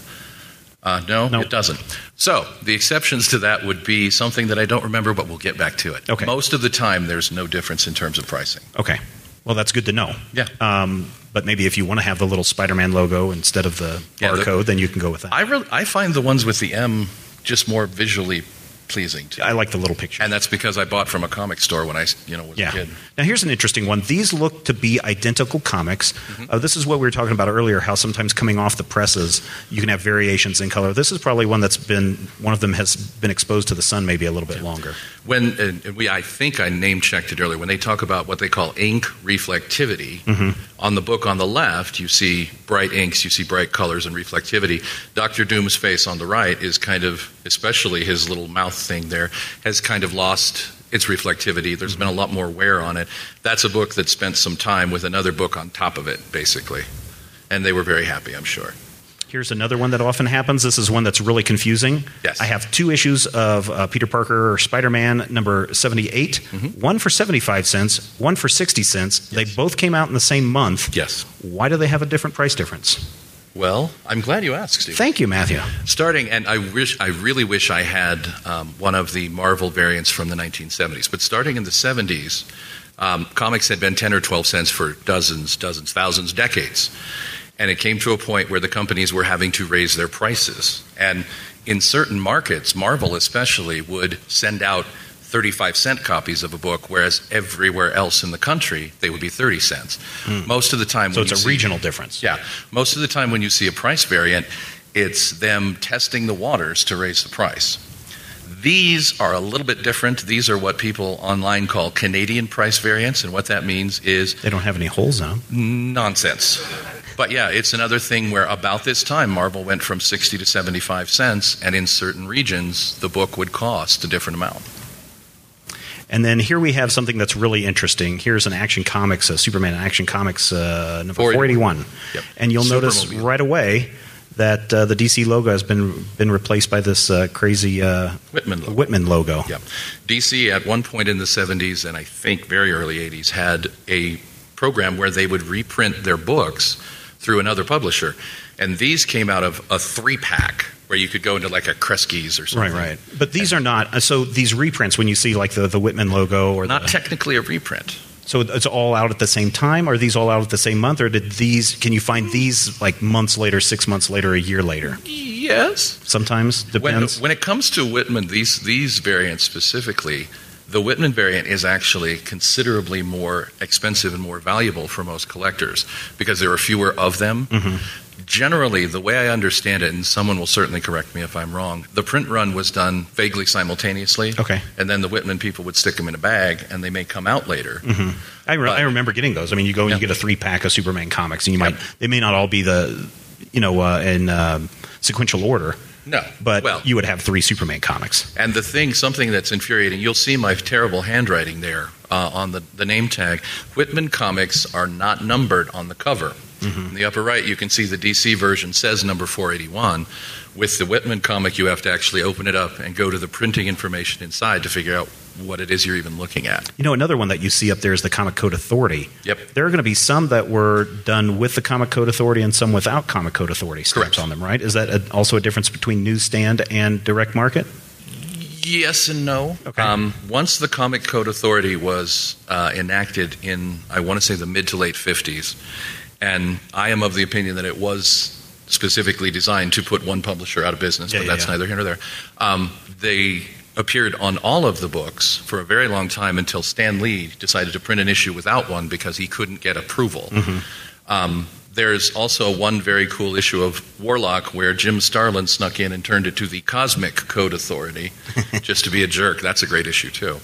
Uh, no, No. it doesn't. So the exceptions to that would be something that I don't remember, but we'll get back to it. Okay. Most of the time, there's no difference in terms of pricing. Okay. Well, that's good to know. Yeah. Um, But maybe if you want to have the little Spider-Man logo instead of the Yeah, the- barcode, then you can go with that. I really, I find the ones with the M just more visually pleasing to. I like the little picture. And that's because I bought from a comic store when I, you know, was yeah. a kid. Now here's an interesting one. These look to be identical comics. Mm-hmm. Uh, this is what we were talking about earlier. How sometimes coming off the presses, you can have variations in color. This is probably one that's been one of them has been exposed to the sun maybe a little bit longer. When and we, I think I name checked it earlier. When they talk about what they call ink reflectivity, mm-hmm. on the book on the left, you see bright inks, you see bright colors and reflectivity. Doctor Doom's face on the right is kind of, especially his little mouth thing there, has kind of lost its reflectivity. There's mm-hmm. been a lot more wear on it. That's a book that spent some time with another book on top of it, basically, and they were very happy. I'm sure. Here's another one that often happens. This is one that's really confusing. Yes. I have two issues of uh, Peter Parker or Spider Man number 78, one for 75 cents, one for 60 cents. They both came out in the same month. Yes. Why do they have a different price difference? Well, I'm glad you asked, Steve. Thank you, Matthew. Starting, and I wish, I really wish I had um, one of the Marvel variants from the 1970s. But starting in the 70s, um, comics had been 10 or 12 cents for dozens, dozens, thousands, decades. And it came to a point where the companies were having to raise their prices. And in certain markets, Marvel especially, would send out 35 cent copies of a book, whereas everywhere else in the country, they would be 30 cents. Hmm. Most of the time, So it's a see- regional difference. yeah. Most of the time when you see a price variant, it's them testing the waters to raise the price. These are a little bit different. These are what people online call Canadian price variants, and what that means is They don't have any holes in them. nonsense. But yeah, it's another thing where about this time Marvel went from 60 to 75 cents, and in certain regions the book would cost a different amount. And then here we have something that's really interesting. Here's an Action Comics, uh, Superman Action Comics uh, number 481. 481. Yep. And you'll notice right away that uh, the DC logo has been been replaced by this uh, crazy uh, Whitman logo. Whitman logo. Yeah. DC at one point in the 70s and I think very early 80s had a program where they would reprint their books through another publisher. And these came out of a three pack where you could go into like a Kresge's or something. right. right. But these are not. Uh, so these reprints, when you see like the, the Whitman logo or Not the, technically a reprint. so it's all out at the same time. Are these all out at the same month, or did these? Can you find these like months later, six months later, a year later? Yes. Sometimes When, depends. when it comes to Whitman, these, these variants specifically, the Whitman variant is actually considerably more expensive and more valuable for most collectors because there are fewer of them. Mm-hmm. Generally, the way I understand it, and someone will certainly correct me if I'm wrong, the print run was done vaguely simultaneously. Okay. And then the Whitman people would stick them in a bag and they may come out later. I, re- But- I remember getting those. I mean, you go and you get a three pack of Superman comics, and you might Yep. they may not all be the you know uh, in um, sequential order, No. but well, you would have three Superman comics. And the thing, something that's infuriating, you'll see my terrible handwriting there uh, on the, the name tag. Whitman comics are not numbered on the cover. In the upper right, you can see the DC version says number 481. With the Whitman comic, you have to actually open it up and go to the printing information inside to figure out what it is you're even looking at. You know, another one that you see up there is the Comic Code Authority. Yep. There are going to be some that were done with the Comic Code Authority and some without Comic Code Authority stamps Correct. on them, right? Is that a, also a difference between newsstand and direct market? Yes and no. Okay. Um, once the Comic Code Authority was uh, enacted in, I want to say, the mid to late 50s, and I am of the opinion that it was specifically designed to put one publisher out of business, Yeah, but yeah, that's yeah. neither here nor there. Um, they appeared on all of the books for a very long time until Stan Lee decided to print an issue without one because he couldn't get approval. Mm-hmm. Um, there's also one very cool issue of Warlock where Jim Starlin snuck in and turned it to the Cosmic Code Authority just to be a jerk. That's a great issue, too.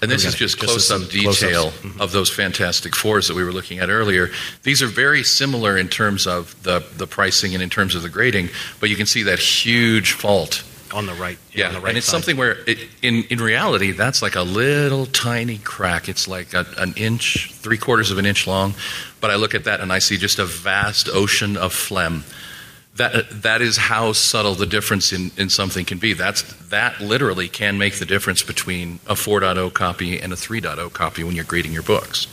And this is just close up detail Mhm. of those Fantastic Fours that we were looking at earlier. These are very similar in terms of the, the pricing and in terms of the grading, but you can see that huge fault On the right. yeah, on the right and it's side. something where, it, in in reality, that's like a little tiny crack. It's like a, an inch, three quarters of an inch long. But I look at that and I see just a vast ocean of phlegm. That that is how subtle the difference in, in something can be. That's that literally can make the difference between a 4.0 copy and a 3.0 copy when you're grading your books.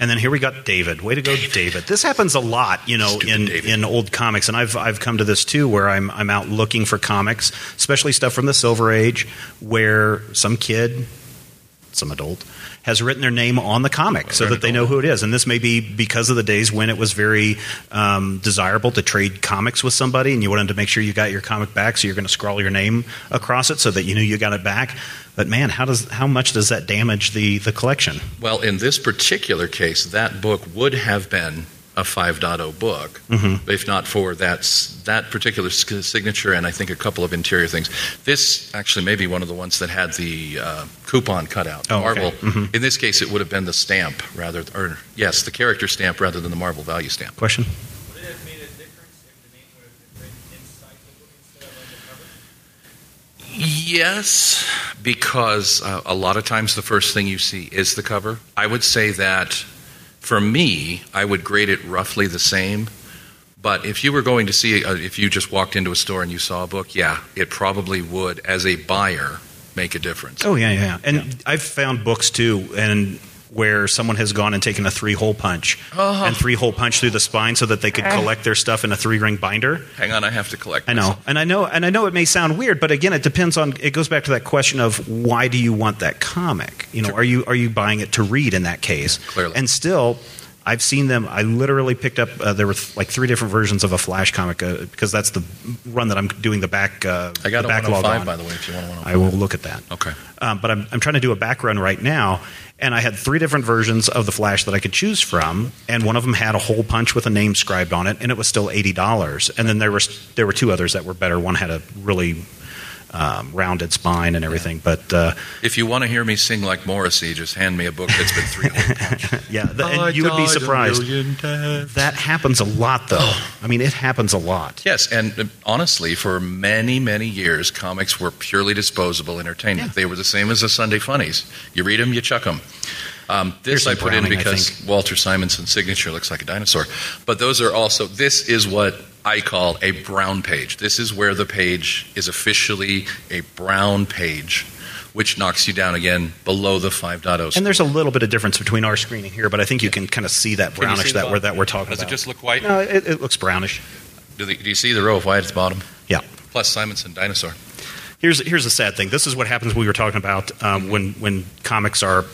And then here we got David. Way to go, David. This happens a lot, you know, Stupid in, David. in old comics, and I've I've come to this too, where I'm I'm out looking for comics, especially stuff from the Silver Age, where some kid some adult, has written their name on the comic so that they know who it is. And this may be because of the days when it was very um, desirable to trade comics with somebody, and you wanted to make sure you got your comic back, so you're going to scrawl your name across it so that you knew you got it back. But man, how does how much does that damage the the collection? Well, in this particular case, that book would have been a 5.0 book, Mhm. if not for that that particular s- signature and I think a couple of interior things. This actually may be one of the ones that had the uh, coupon cutout. Oh, okay. Marvel. Mhm. In this case, it would have been the stamp rather, or yes, the character stamp rather than the Marvel value stamp. Question. Would it have made a difference if the name would have been inside the book instead of on the cover? Yes, because uh, a lot of times the first thing you see is the cover. I would say that for me, I would grade it roughly the same. But if you were going to see, uh, if you just walked into a store and you saw a book, yeah, it probably would, as a buyer, make a difference. Oh yeah, yeah. yeah. And I've found books too, and where someone has gone and taken a three hole punch Oh. and three hole punch through the spine so that they could collect their stuff in a three ring binder. Hang on, I have to collect. I know, myself. and I know, and I know it may sound weird, but again, it depends on. It goes back to that question of why do you want that comic? You know, are you are you buying it to read in that case? clearly. And still, I've seen them. I literally picked up. Uh, there were th- like three different versions of a Flash comic uh, because that's the run that I'm doing the back. Uh, I got the a backlog 105, on. by the way, if you want a 105. I will look at that. Okay. Um, but I'm, I'm trying to do a back run right now, and I had three different versions of the Flash that I could choose from, and one of them had a hole punch with a name scribed on it, and it was still eighty dollars. And then there were there were two others that were better. One had a really um, rounded spine and everything, but uh, If you want to hear me sing like Morrissey, just hand me a book that's been three hole yeah, the, and you would be surprised. That happens a lot, though. I mean, it happens a lot. Yes, and uh, honestly, for many, many years, comics were purely disposable entertainment. Yeah. They were the same as the Sunday funnies. You read them, you chuck them. Um, this I put in Browning, I because. Walter Simonson's signature looks like a dinosaur. But those are also, this is what I call a brown page. This is where the page is officially a brown page, which knocks you down again below the 5.0. And there's a little bit of difference between our screening here, but I think you can kind of see that brownish see that we're that we're talking Does about. Does it just look white? no, it, it looks brownish. Do, the, do you see the row of white at the bottom? Yeah. Plus Simonson dinosaur. Here's here's the sad thing. This is what happens. We were talking about um, when when comics are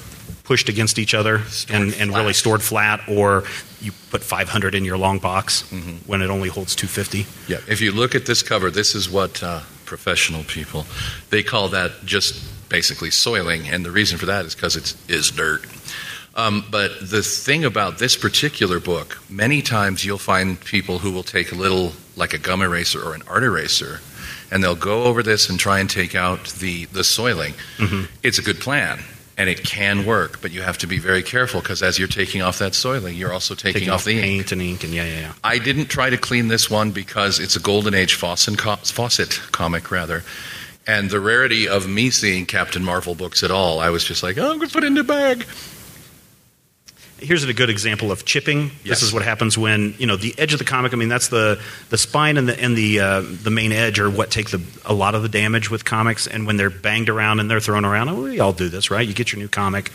pushed against each other Stored and, and really stored flat, or you put 500 in your long box Mm-hmm. when it only holds 250. Yeah, if you look at this cover, this is what uh, professional people they call that just basically soiling, and the reason for that is because it is dirt. Um, but the thing about this particular book, many times you'll find people who will take a little, like a gum eraser or an art eraser, and they'll go over this and try and take out the the soiling. It's a good plan. And it can work, but you have to be very careful because as you're taking off that soiling, you're also taking, Taking off off the ink. paint and ink and yeah, yeah, yeah. I didn't try to clean this one because it's a Golden Age Fawcett, co- Fawcett comic, rather. And the rarity of me seeing Captain Marvel books at all, I was just like, oh, I'm going to put it in the bag. Here's a good example of chipping. Yes. This is what happens when you know the edge of the comic. I mean, that's the the spine and the and the uh, the main edge are what take the a lot of the damage with comics. And when they're banged around and they're thrown around, oh, we all do this, right? You get your new comic,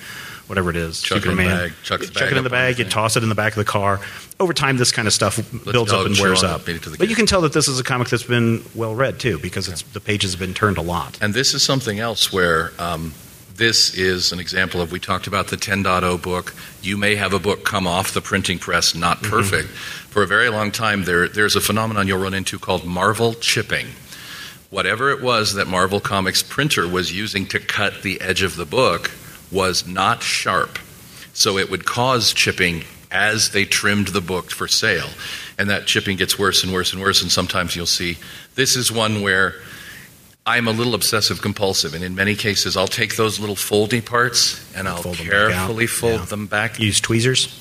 whatever it is, Chuck it in the bag, chuck chuck bag it in the bag, you toss it in the back of the car. Over time, this kind of stuff builds up and wears up. beat it to the But you can tell that this is a comic that's been well read too, because it's, the pages have been turned a lot. And this is something else where um, this is an example of we talked about the 10.0 book. You may have a book come off the printing press not mm-hmm. perfect. For a very long time, there, there's a phenomenon you'll run into called Marvel chipping. Whatever it was that Marvel Comics printer was using to cut the edge of the book was not sharp. So it would cause chipping as they trimmed the book for sale. And that chipping gets worse and worse and worse. And sometimes you'll see this is one where I'm a little obsessive compulsive. And in many cases, I'll take those little foldy parts and I'll Fold carefully fold Yeah. them back. You use tweezers.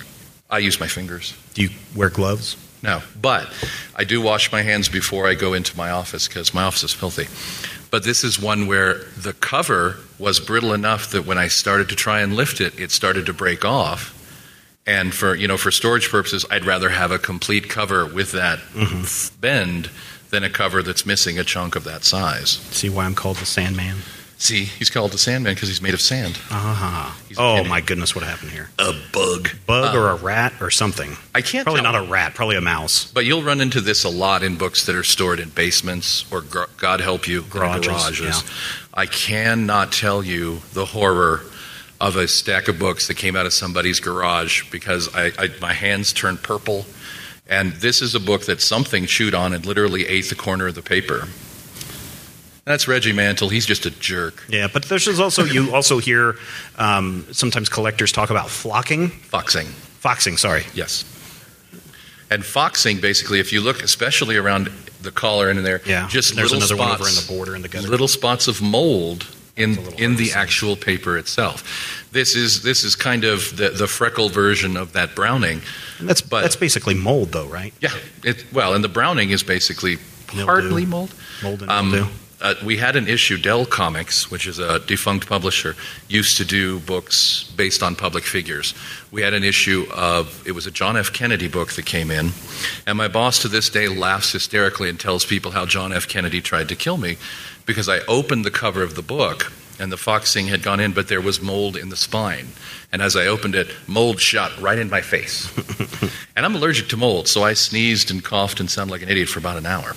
I use my fingers. Do you wear gloves? No, but I do wash my hands before I go into my office because my office is filthy. But this is one where the cover was brittle enough that when I started to try and lift it, it started to break off. And for you know, for storage purposes, I'd rather have a complete cover with that mm-hmm. bend than a cover that's missing a chunk of that size. See why I'm called the Sandman? See, he's called the Sandman because he's made of sand. Ah. He's Oh my goodness, what happened here? A bug. Bug Uh, or a rat or something? I can't Probably tell. not a rat. Probably a mouse. But you'll run into this a lot in books that are stored in basements or, gr- God help you, Garages, garages. yeah. I cannot tell you the horror of a stack of books that came out of somebody's garage because I, I, my hands turned purple. And this is a book that something chewed on and literally ate the corner of the paper. That's Reggie Mantle. He's just a jerk. Yeah, but there's also you also hear um, sometimes collectors talk about flocking, Foxing. foxing. Sorry, Yes. And foxing, basically, if you look, especially around the collar and in there, Yeah, just and there's little another one over in the border in the gutter. little spots of mold in It's a little in the actual paper itself. This is this is kind of the the freckle version of that browning. and that's But- that's basically mold, though, right? Yeah, it, well, and the browning is basically Mildew. partly mold. Mold and Um, mildew. uh, we had an issue, Dell Comics, which is a defunct publisher, used to do books based on public figures. We had an issue of, it was a John F. Kennedy book that came in, and my boss to this day laughs hysterically and tells people how John F. Kennedy tried to kill me because I opened the cover of the book and the foxing had gone in, but there was mold in the spine. And as I opened it, mold shot right in my face. and I'm allergic to mold, so I sneezed and coughed and sounded like an idiot for about an hour.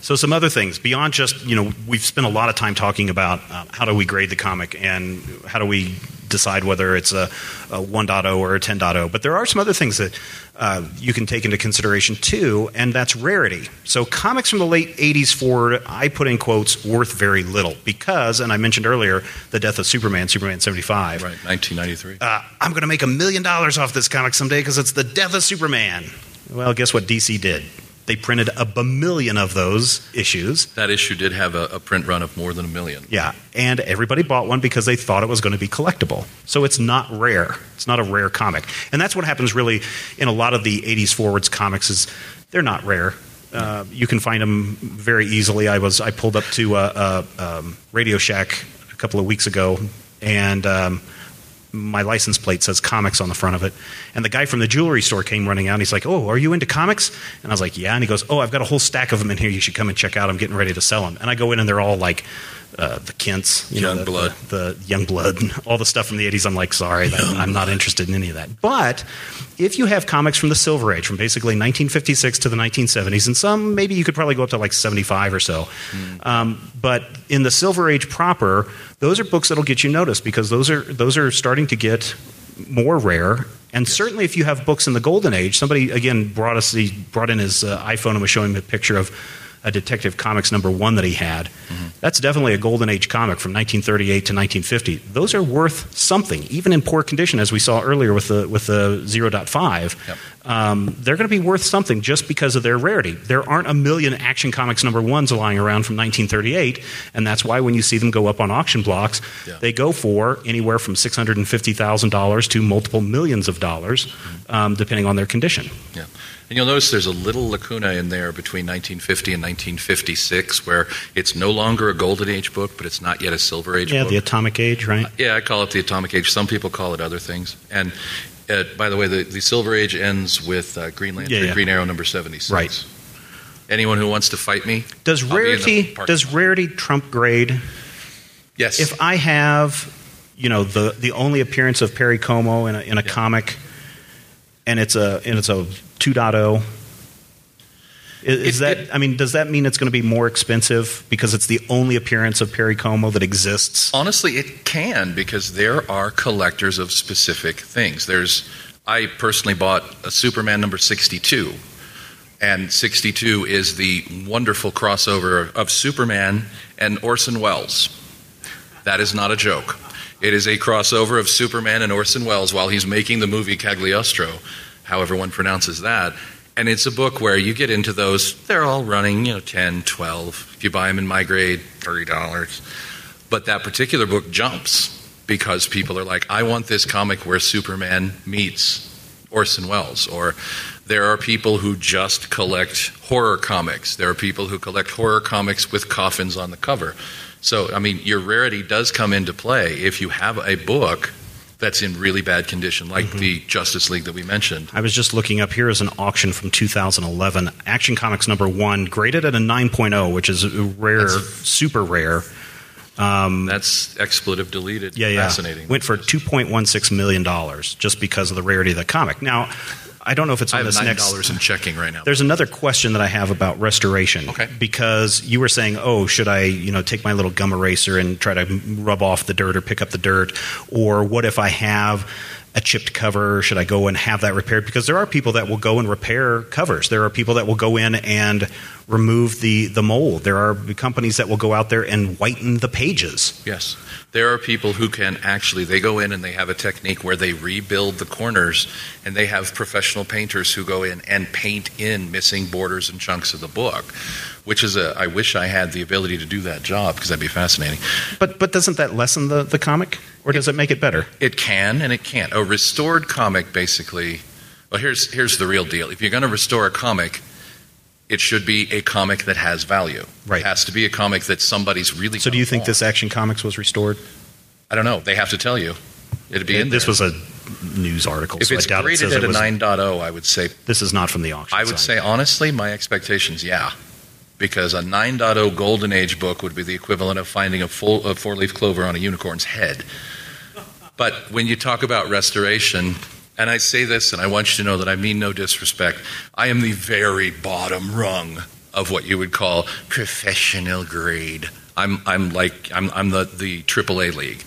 So some other things beyond just you know we've spent a lot of time talking about uh, how do we grade the comic and how do we decide whether it's a, a 1.0 or a 10.0. But there are some other things that uh, you can take into consideration too, and that's rarity. So comics from the late 80s forward, I put in quotes, worth very little because, and I mentioned earlier, the death of Superman, Superman 75. Right, 1993. Uh, I'm going to make a million dollars off this comic someday because it's the death of Superman. Well, guess what DC did? They printed a bamillion of those issues. That issue did have a, a print run of more than a million. Yeah, and everybody bought one because they thought it was going to be collectible. So it's not rare. It's not a rare comic, and that's what happens really in a lot of the '80s forwards comics. Is they're not rare. Uh, you can find them very easily. I was I pulled up to uh, uh, um, Radio Shack a couple of weeks ago, and um, my license plate says comics on the front of it. And the guy from the jewelry store came running out. And he's like, "Oh, are you into comics?" And I was like, "Yeah." And he goes, "Oh, I've got a whole stack of them in here. You should come and check out. I'm getting ready to sell them." And I go in, and they're all like uh, the Kents, you know, the, Youngblood. the, the young blood, all the stuff from the 80s. I'm like, sorry, that, I'm not interested in any of that. But if you have comics from the Silver Age, from basically 1956 to the 1970s, and some maybe you could probably go up to like 75 or so. Um, but in the Silver Age proper, those are books that'll get you noticed because those are those are starting to get more rare. And certainly, if you have books in the Golden Age, somebody again brought us he brought in his uh, iPhone and was showing me a picture of a Detective Comics number one that he had. That's definitely a Golden Age comic from 1938 to 1950. Those are worth something, even in poor condition, as we saw earlier with the with the 0.5. Yep. Um, they're going to be worth something just because of their rarity. There aren't a million Action Comics number ones lying around from 1938, and that's why when you see them go up on auction blocks, Yeah. they go for anywhere from six hundred and fifty thousand dollars to multiple millions of dollars, um, depending on their condition. Yeah. And you'll notice there's a little lacuna in there between 1950 and 1956 where it's no longer a Golden Age book, but it's not yet a Silver Age book. Yeah, book. the Atomic Age, right? Yeah, I call it the Atomic Age. Some people call it other things. And uh, by the way, the, the Silver Age ends with uh, Green Lantern, Yeah, yeah. Green Arrow number 76. Right. Anyone who wants to fight me? Does I'll be in the rarity does rarity trump grade? Yes. If I have, you know, the the only appearance of Perry Como in a, in a Yeah. comic, and it's a and it's a 2.0, is, is It- that? it- I mean, does that mean it's going to be more expensive because it's the only appearance of Perry Como that exists? Honestly, it can because there are collectors of specific things. There's, I personally bought a Superman number 62, and 62 is the wonderful crossover of Superman and Orson Welles. That is not a joke. It is a crossover of Superman and Orson Welles while he's making the movie Cagliostro, however one pronounces that. And it's a book where you get into those, they're all running, you know, 10, 12. If you buy them in my grade, $30. But that particular book jumps because people are like, I want this comic where Superman meets Orson Welles. Or there are people who just collect horror comics. There are people who collect horror comics with coffins on the cover. So, I mean, your rarity does come into play if you have a book that's in really bad condition, like mm-hmm. the Justice League that we mentioned. I was just looking up. Here is an auction from 2011. Action Comics number one, graded at a 9.0, which is rare, super rare. Um, that's expletive deleted. Yeah, yeah. Fascinating. Went for two point one six million dollars just because of the rarity of the comic. Now, I don't know if it's on I have this nine next. dollars in checking right now. There's another question that I have about restoration. Okay. Because you were saying, oh, should I, you know, take my little gum eraser and try to rub off the dirt or pick up the dirt, or what if I have a chipped cover? Should I go and have that repaired? Because there are people that will go and repair covers. There are people that will go in and remove the the mold. There are companies that will go out there and whiten the pages. Yes. There are people who can actually they go in and they have a technique where they rebuild the corners and they have professional painters who go in and paint in missing borders and chunks of the book, which is a I wish I had the ability to do that job because that'd be fascinating. But but doesn't that lessen the, the comic, or does it make it better? It can and it can't. A restored comic basically well here's here's the real deal. If you're going to restore a comic it should be a comic that has value. Right. It has to be a comic that somebody's really. So do you think want. this Action Comics was restored? I don't know. They have to tell you. It'd be in this was a news article, If so it's I doubt it graded says at it a was. 9.0, I would say This is not from the auction. I would side. say honestly, my expectations, yeah, because a 9.0 Golden Age book would be the equivalent of finding a full a four leaf clover on a unicorn's head. But when you talk about restoration, and I say this, and I want you to know that I mean no disrespect, I am the very bottom rung of what you would call professional grade. I'm I'm like I'm I'm the the AAA league,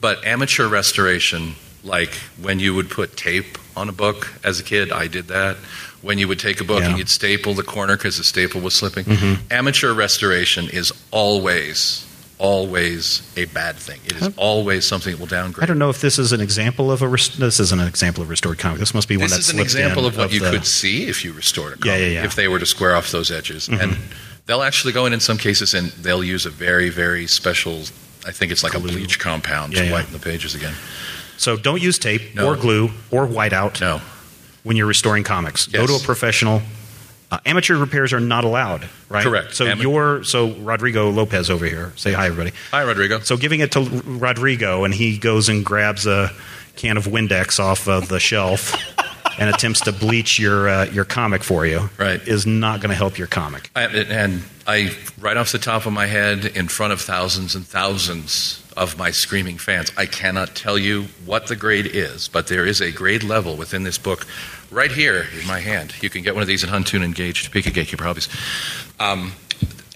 but amateur restoration, like when you would put tape on a book as a kid, I did that. When you would take a book Yeah. and you'd staple the corner because the staple was slipping. Mm-hmm. Amateur restoration is always always a bad thing. It is always something that will downgrade. I don't know if this is an example of a. Res- this isn't an example of restored comic. This must be one that's. This that is an example of what you the- could see if you restored a comic. Yeah, yeah, yeah. If they were to square off those edges, and they'll actually go in in some cases and they'll use a very, very special. I think it's like a bleach compound Yeah, to yeah. whiten the pages again. So don't use tape No. or glue or whiteout No, when you're restoring comics. Go to a professional. Uh, amateur repairs are not allowed, right? Correct. So Ama- you're so Rodrigo Lopez over here. Say hi, everybody. hi Rodrigo. So giving it to Rodrigo, and he goes and grabs a can of Windex off of the shelf and attempts to bleach your uh, your comic for you. Right. Is not going to help your comic. I, and I, right off the top of my head, in front of thousands and thousands of my screaming fans, I cannot tell you what the grade is, but there is a grade level within this book, right here in my hand. You can get one of these at Huntoon and Gage, Topeka Gatekeeper Hobbies. Um,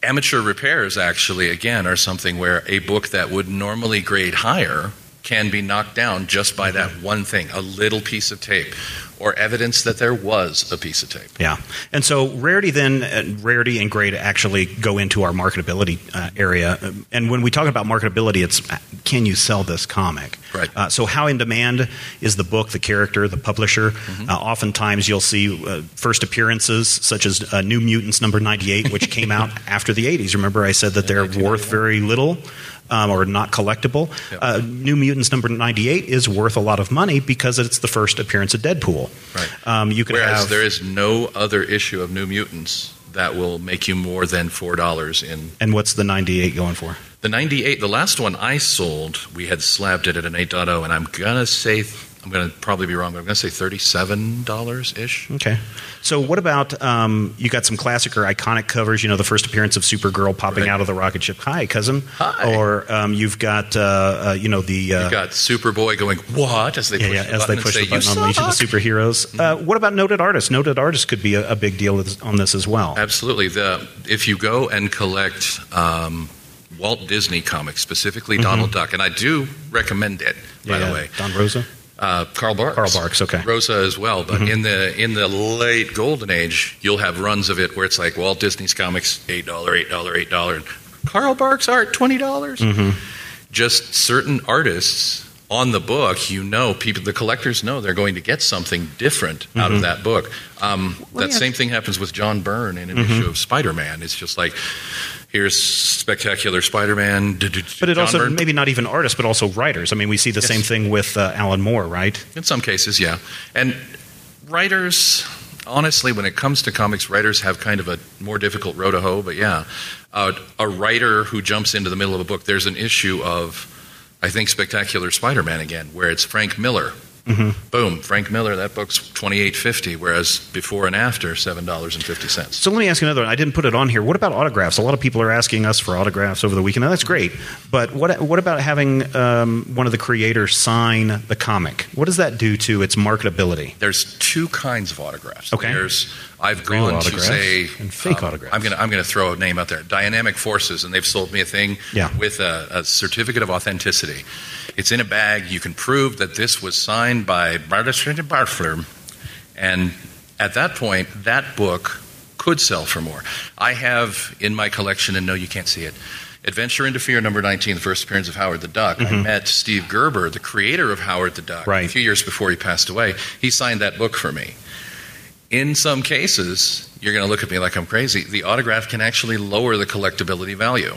amateur repairs, actually, again, are something where a book that would normally grade higher can be knocked down just by that one thing, a little piece of tape, or evidence that there was a piece of tape. Yeah, and so rarity then, uh, rarity and grade actually go into our marketability uh, area. Um, And when we talk about marketability, it's uh, can you sell this comic? Right. Uh, so how in demand is the book, the character, the publisher? Uh, oftentimes you'll see uh, first appearances such as uh, New Mutants number ninety eight, which came out after the eighties. Remember, I said that they're worth very little. Um, or not collectible. Yep. Uh, New Mutants number 98 is worth a lot of money because it's the first appearance of Deadpool. Right. Um, you could Whereas have there is no other issue of New Mutants that will make you more than four dollars in And what's the 98 going for? the ninety eight. The last one I sold, we had slabbed it at an 8.0, and I'm gonna say I'm gonna probably be wrong, but I'm gonna say thirty seven dollars ish. Okay. So what about um, you got some classic or iconic covers? You know, the first appearance of Supergirl popping Right. out of the rocket ship. Hi, cousin. Hi. Or um, you've got uh, uh, you know the. Uh, You got Superboy going what as they push yeah, the as button they push the say, button on "You Legion of suck." Superheroes. Uh, what about noted artists? Noted artists could be a, a big deal on this as well. Absolutely. The if you go and collect um, Walt Disney comics, specifically Donald Duck, and I do recommend it. Mm-hmm. Yeah, by the way, Don Rosa. Uh, Carl Barks. Carl Barks, okay. Mm-hmm. Rosa as well, but in the in the late golden age, you'll have runs of it where it's like Walt Disney's comics eight dollar, eight dollar, eight dollar, and Carl Barks art twenty dollars. Mm-hmm. Just certain artists on the book, you know, people, the collectors know they're going to get something different out Mm-hmm. of that book. Um, that same thing happens with John Byrne in an Mm-hmm. issue of Spider Man. It's just like. Here's spectacular Spider-Man. But it John also Byrne. maybe not even artists, but also writers. I mean, we see the Yes. same thing with uh, Alan Moore, right? In some cases, yeah. And writers, honestly, when it comes to comics, writers have kind of a more difficult road to hoe. But yeah, uh, a writer who jumps into the middle of a book, there's an issue of, I think, Spectacular Spider Man again, where it's Frank Miller Boom, Frank Miller. That book's twenty eight fifty, whereas before and after seven dollars and fifty cents. So let me ask you another one. I didn't put it on here. What about autographs? A lot of people are asking us for autographs over the weekend. Now, that's great. But what what about having um, one of the creators sign the comic? What does that do to its marketability? There's two kinds of autographs. Okay. There's I've Real gone to autographs say and fake um, autographs. I'm gonna I'm gonna throw a name out there. Dynamic Forces, and they've sold me a thing Yeah. with a, a certificate of authenticity. It's in a bag. You can prove that this was signed by Barfler, and at that point, that book could sell for more. I have in my collection, and no, you can't see it. Adventure into Fear, number 19, the first appearance of Howard the Duck. I met Steve Gerber, the creator of Howard the Duck, Mm-hmm. Right. a few years before he passed away. He signed that book for me. In some cases, you're going to look at me like I'm crazy. The autograph can actually lower the collectability value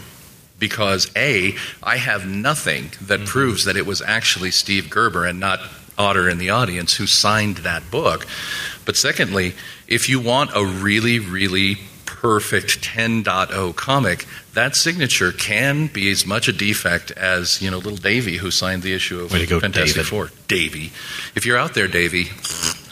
because A, I have nothing that Mm-hmm. proves that it was actually Steve Gerber and not Otter in the audience who signed that book. But secondly, if you want a really, really perfect 10.0 comic, that signature can be as much a defect as, you know, little Davy who signed the issue of Way to go, Fantastic David. Four. Davy. If you're out there, Davy,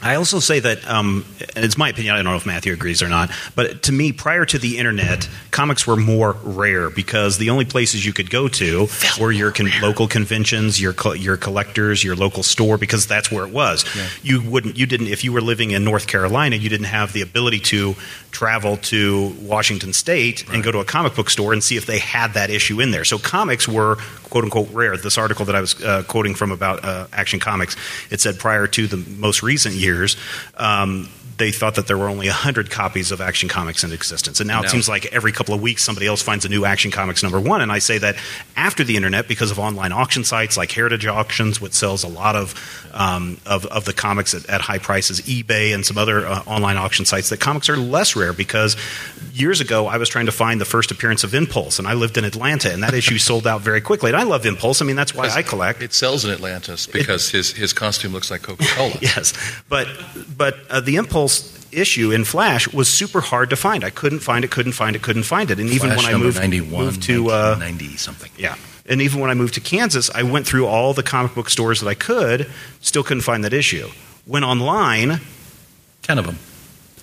I also say that, um, and it's my opinion, I don't know if Matthew agrees or not, but to me, prior to the internet, comics were more rare because the only places you could go to were your con- local conventions, your co- your collectors, your local store, because that's where it was. You wouldn't, you didn't, if you were living in North Carolina, you didn't have the ability to travel to Washington State and go to a comic book store and see if they had that issue in there. So comics were quote unquote rare. This article that I was uh, quoting from about uh, Action Comics, it said prior to the most recent years, um, they thought that there were only 100 copies of Action Comics in existence. And now it seems like every couple of weeks somebody else finds a new Action Comics number one. And I say that after the internet, because of online auction sites like Heritage Auctions, which sells a lot of, um, of, of the comics at, at high prices, eBay, and some other uh, online auction sites, that comics are less rare because years ago I was trying to find the first appearance of Impulse, and I lived in Atlanta, and that issue sold out very quickly. And I love Impulse. I mean, that's why I collect. It sells in Atlanta because his, his costume looks like Coca Cola. Yes, but but uh, the impulse issue in Flash was super hard to find. I couldn't find it, couldn't find it, couldn't find it. And even Flash when I moved, 91, moved to uh, 90 something. yeah, and even when I moved to Kansas, I went through all the comic book stores that I could, still couldn't find that issue. Went online, Ten of them.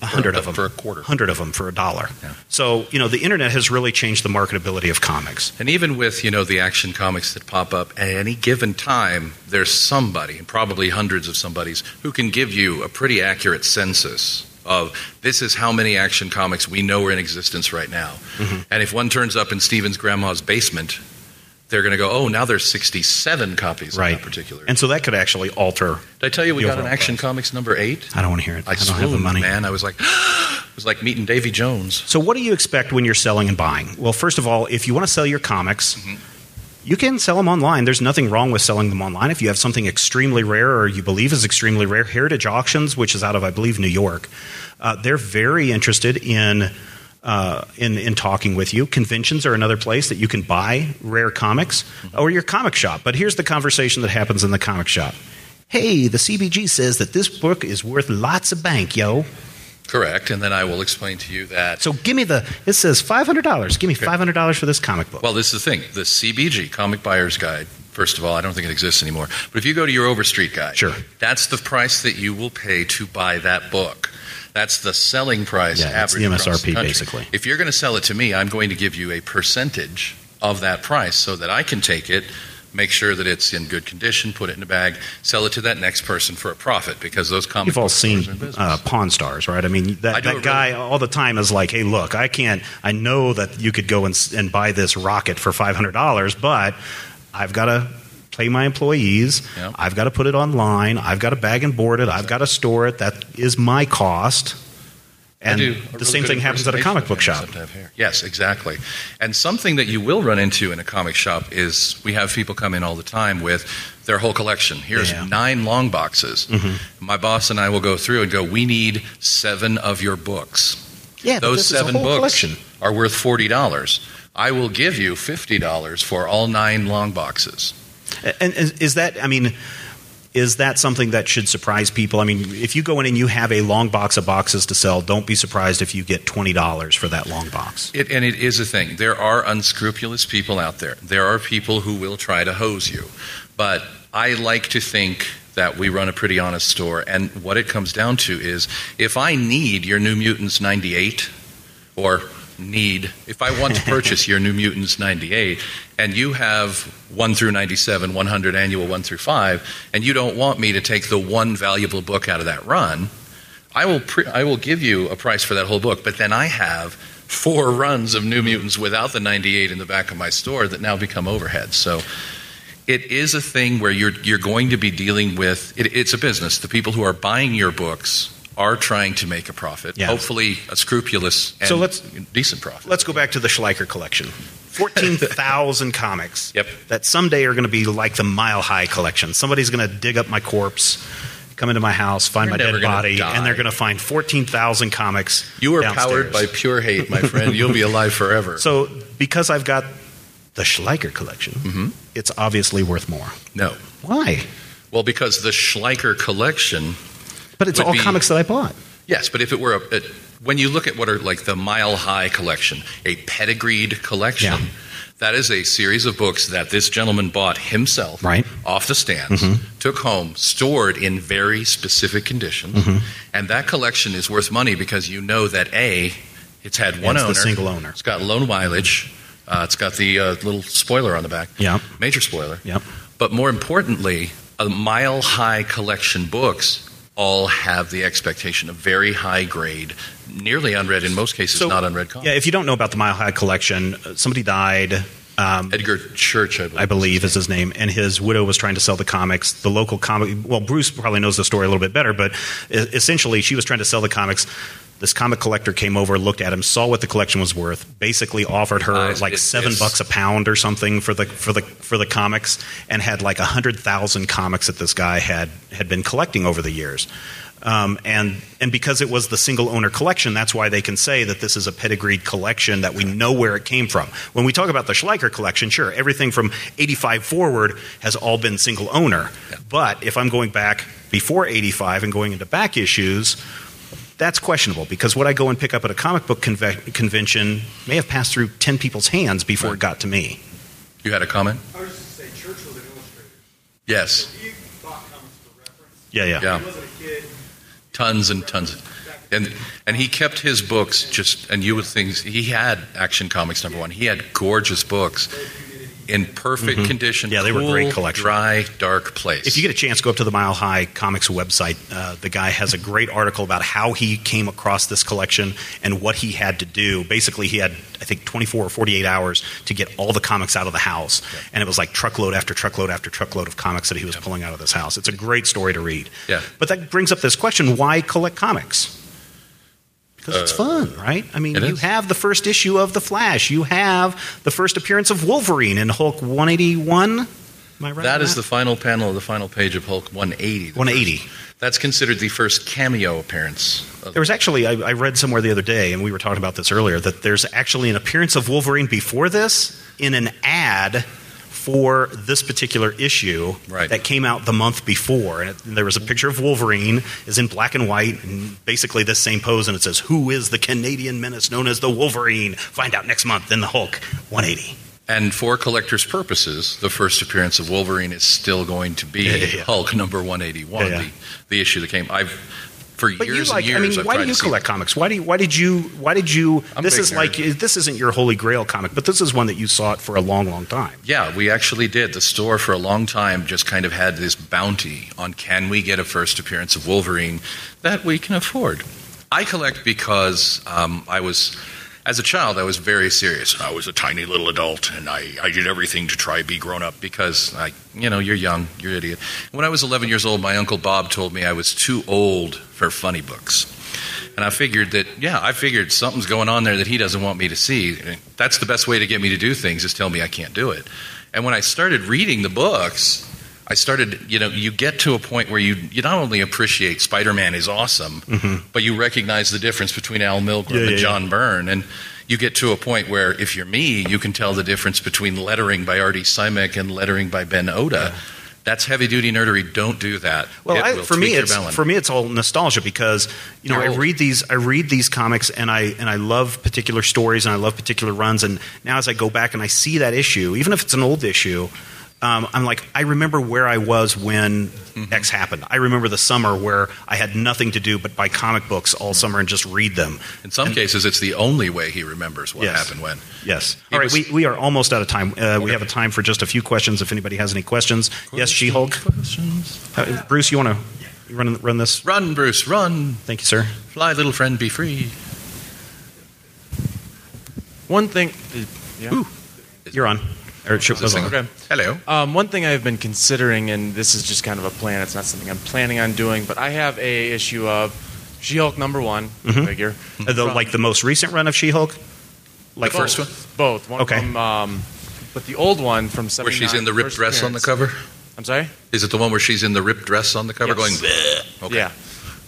A hundred of them for a quarter. hundred of them for a dollar. Yeah. So you know, the internet has really changed the marketability of comics. And even with, you know, the action comics that pop up at any given time, there's somebody, and probably hundreds of somebodies, who can give you a pretty accurate census of this is how many action comics we know are in existence right now. Mm-hmm. And if one turns up in Steven's grandma's basement, they're going to go, oh, now there's 67 copies Right. of that particular. And so that could actually alter. Did I tell you we got an Action price. Comics number eight? I don't want to hear it. I, I, don't have the money. man. I was like, it was like meeting Davy Jones. So, what do you expect when you're selling and buying? Well, first of all, if you want to sell your comics, Mm-hmm. you can sell them online. There's nothing wrong with selling them online. If you have something extremely rare or you believe is extremely rare, Heritage Auctions, which is out of, I believe, New York, uh, they're very interested in. Uh, in in talking with you, conventions are another place that you can buy rare comics, or your comic shop. But here's the conversation that happens in the comic shop. Hey, the CBG says that this book is worth lots of bank, yo. Correct. And then I will explain to you that. So give me the. It says five hundred dollars. Give me five hundred dollars for this comic book. Well, this is the thing. The CBG, Comic Buyer's Guide, first of all, I don't think it exists anymore. But if you go to your Overstreet Guide, Sure. that's the price that you will pay to buy that book. That's the selling price Yeah, that's the MSRP, country. basically. If you're going to sell it to me, I'm going to give you a percentage of that price so that I can take it, make sure that it's in good condition, put it in a bag, sell it to that next person for a profit because those comic You've all seen stores are in business. uh, Pawn Stars, right? I mean, that, do that guy really- all the time is like, "Hey, look, I can't. I know that you could go and, and buy this rocket for five hundred dollars, but I've got to pay my employees. Yeah. I've got to put it online. I've got to bag and board it. I've got to store it. That is my cost." And do. The really same thing happens at a comic book shop. except I have hair. Yes, exactly. And something that you will run into in a comic shop is we have people come in all the time with their whole collection. Here's Yeah. nine long boxes. Mm-hmm. My boss and I will go through and go, we need seven of your books. Yeah, Those this is a seven whole books collection. are worth $40. I will give you $50 for all nine long boxes. And is that? I mean, is that something that should surprise people? I mean, if you go in and you have a long box of boxes to sell, don't be surprised if you get twenty dollars for that long box. It, and it is a thing. There are unscrupulous people out there. There are people who will try to hose you. But I like to think that we run a pretty honest store. And what it comes down to is if I need your New Mutants 98 or need, if I want to purchase your New Mutants 98 and you have 1 through 97, 100 annual 1 through 5, and you don't want me to take the one valuable book out of that run, I will, pre- I will give you a price for that whole book, but then I have four runs of New Mutants without the 98 in the back of my store that now become overhead. So it is a thing where you're, you're going to be dealing with it, it's a business. The people who are buying your books are trying to make a profit, Yeah. hopefully a scrupulous and So let's- decent profit. Let's go back to the Schleicher collection. 14,000 comics Yep. that someday are going to be like the Mile High collection. Somebody's going to dig up my corpse, come into my house, find You're my dead body, die. and they're going to find 14,000 comics. you are downstairs. powered by pure hate, my friend. You'll be alive forever. So, because I've got the Schleicher collection, Mhm. it's obviously worth more. no. Why? Well, because the Schleicher collection But it's all be- comics that I bought. Yes, but if it were a, a when you look at what are like the Mile High collection, a pedigreed collection, Yeah. that is a series of books that this gentleman bought himself Right. Mm-hmm. off the stands, took home, stored in very specific conditions, Mm-hmm. and that collection is worth money because you know that a it's had one it's owner, single owner. it's got low mileage, uh, it's got the uh, little spoiler on the back, Yeah. major spoiler, Yep. but more importantly, a mile high collection books all have the expectation of very high grade, nearly unread, in most cases, not unread comics. Yeah, if you don't know about the Mile High collection, uh, somebody died. Um, Edgar Church, I believe. I believe is his name, and his widow was trying to sell the comics. The local comic, well, Bruce probably knows the story a little bit better, but essentially, she was trying to sell the comics. This comic collector came over, looked at him, saw what the collection was worth, basically offered her Uh, like it- seven bucks a pound or something for the for the for the comics, and had like a hundred thousand comics that this guy had had been collecting over the years. Um, and and because it was the single owner collection, that's why they can say that this is a pedigreed collection that we know where it came from. When we talk about the Schleicher collection, sure, everything from '85 forward has all been single owner. But if I'm going back before '85 and going into back issues, that's questionable because what I go and pick up at a comic book conve- convention may have passed through ten people's hands before it got to me. You had a comment? I was just going to say, Church was an illustrator. Yes. He bought comics for reference. Yeah, yeah, Yeah. He wasn't a kid. Tons and tons. And and he kept his books just and you would think he had Action Comics number one. He had gorgeous books in perfect condition. Mm-hmm. Yeah, they were a great cool, collection. Dry, dark place. If you get a chance, go up to the Mile High Comics website. Uh, the guy has a great article about how he came across this collection and what he had to do. Basically, he had, I think, 24 or 48 hours to get all the comics out of the house. And it was like truckload after truckload after truckload of comics that he was pulling out of this house. It's a great story to read. Yeah. But that brings up this question why collect comics? Because it's fun, right? I mean, Uh, you is. have the first issue of The Flash. You have the first appearance of Wolverine in Hulk 181. Am I right? that the final panel of the final page of Hulk 180. 180. first- that's considered the first cameo appearance. Of, There was actually, I, I read somewhere the other day, and we were talking about this earlier, that there's actually an appearance of Wolverine before this in an ad for this particular issue Right. that came out the month before. And, it, and there was a picture of Wolverine, is in black and white, and basically this same pose, and it says, Who is the Canadian menace known as the Wolverine? Find out next month in the Hulk 180. and for collectors' purposes, the first appearance of Wolverine is still going to be Yeah, yeah, yeah. Hulk number 181, Yeah, yeah. The, the issue that came. I've for But years you like, and years. I mean, why do you collect comics? Why do you, why did you, why did you, I'm this is like, this isn't your holy grail comic, but this is one that you sought for a long, long time. Yeah, we actually did. The store for a long time just kind of had this bounty on can we get a first appearance of Wolverine that we can afford. I collect because um, I was, as a child, I was very serious. I was a tiny little adult, and I, I did everything to try to be grown up because I, you know, you're young, you're an idiot. When I was 11 years old, my uncle Bob told me I was too old for funny books. And I figured that, yeah, I figured something's going on there that he doesn't want me to see. That's the best way to get me to do things is tell me I can't do it. And when I started reading the books, I started, you know, you get to a point where you, you not only appreciate Spider Man is awesome, but you recognize the difference between Al Milgrom Mm-hmm. Yeah, and yeah, John Byrne. And you get to a point where, if you're me, you can tell the difference between lettering by Artie Simek and lettering by Ben Oda. That's heavy duty nerdery. Don't do that. Well, I, for me, it's melon. for me, it's all nostalgia because you know I read these, I read these comics, and I and I love particular stories, and I love particular runs, and now as I go back and I see that issue, even if it's an old issue, um, I'm like, I remember where I was when Mm-hmm. X happened. I remember the summer where I had nothing to do but buy comic books all summer and just read them. In some cases, it's the only way he remembers what Yes. happened when. Yes. He All right, was- we, we are almost out of time. Uh, We have a time for just a few questions if anybody has any questions. Yes, She Hulk. Uh, Bruce, you want to run, run this? Run, Bruce, run. Thank you, sir. Fly, little friend, be free. One thing. Yeah. Ooh. You're on. Or should, Is this thing- Okay. Hello. Um, one thing I've been considering, and this is just kind of a plan. It's not something I'm planning on doing, but I have a issue of She-Hulk number one Mhm. figure. Uh, the, like the most recent run of She Hulk? Like The first one? Both. One Okay. them, um, but the old one from Where she's in the ripped dress on the cover? I'm sorry. Is it the one where she's in the ripped dress on the cover Yes. going, "Bleh"? okay. Yeah.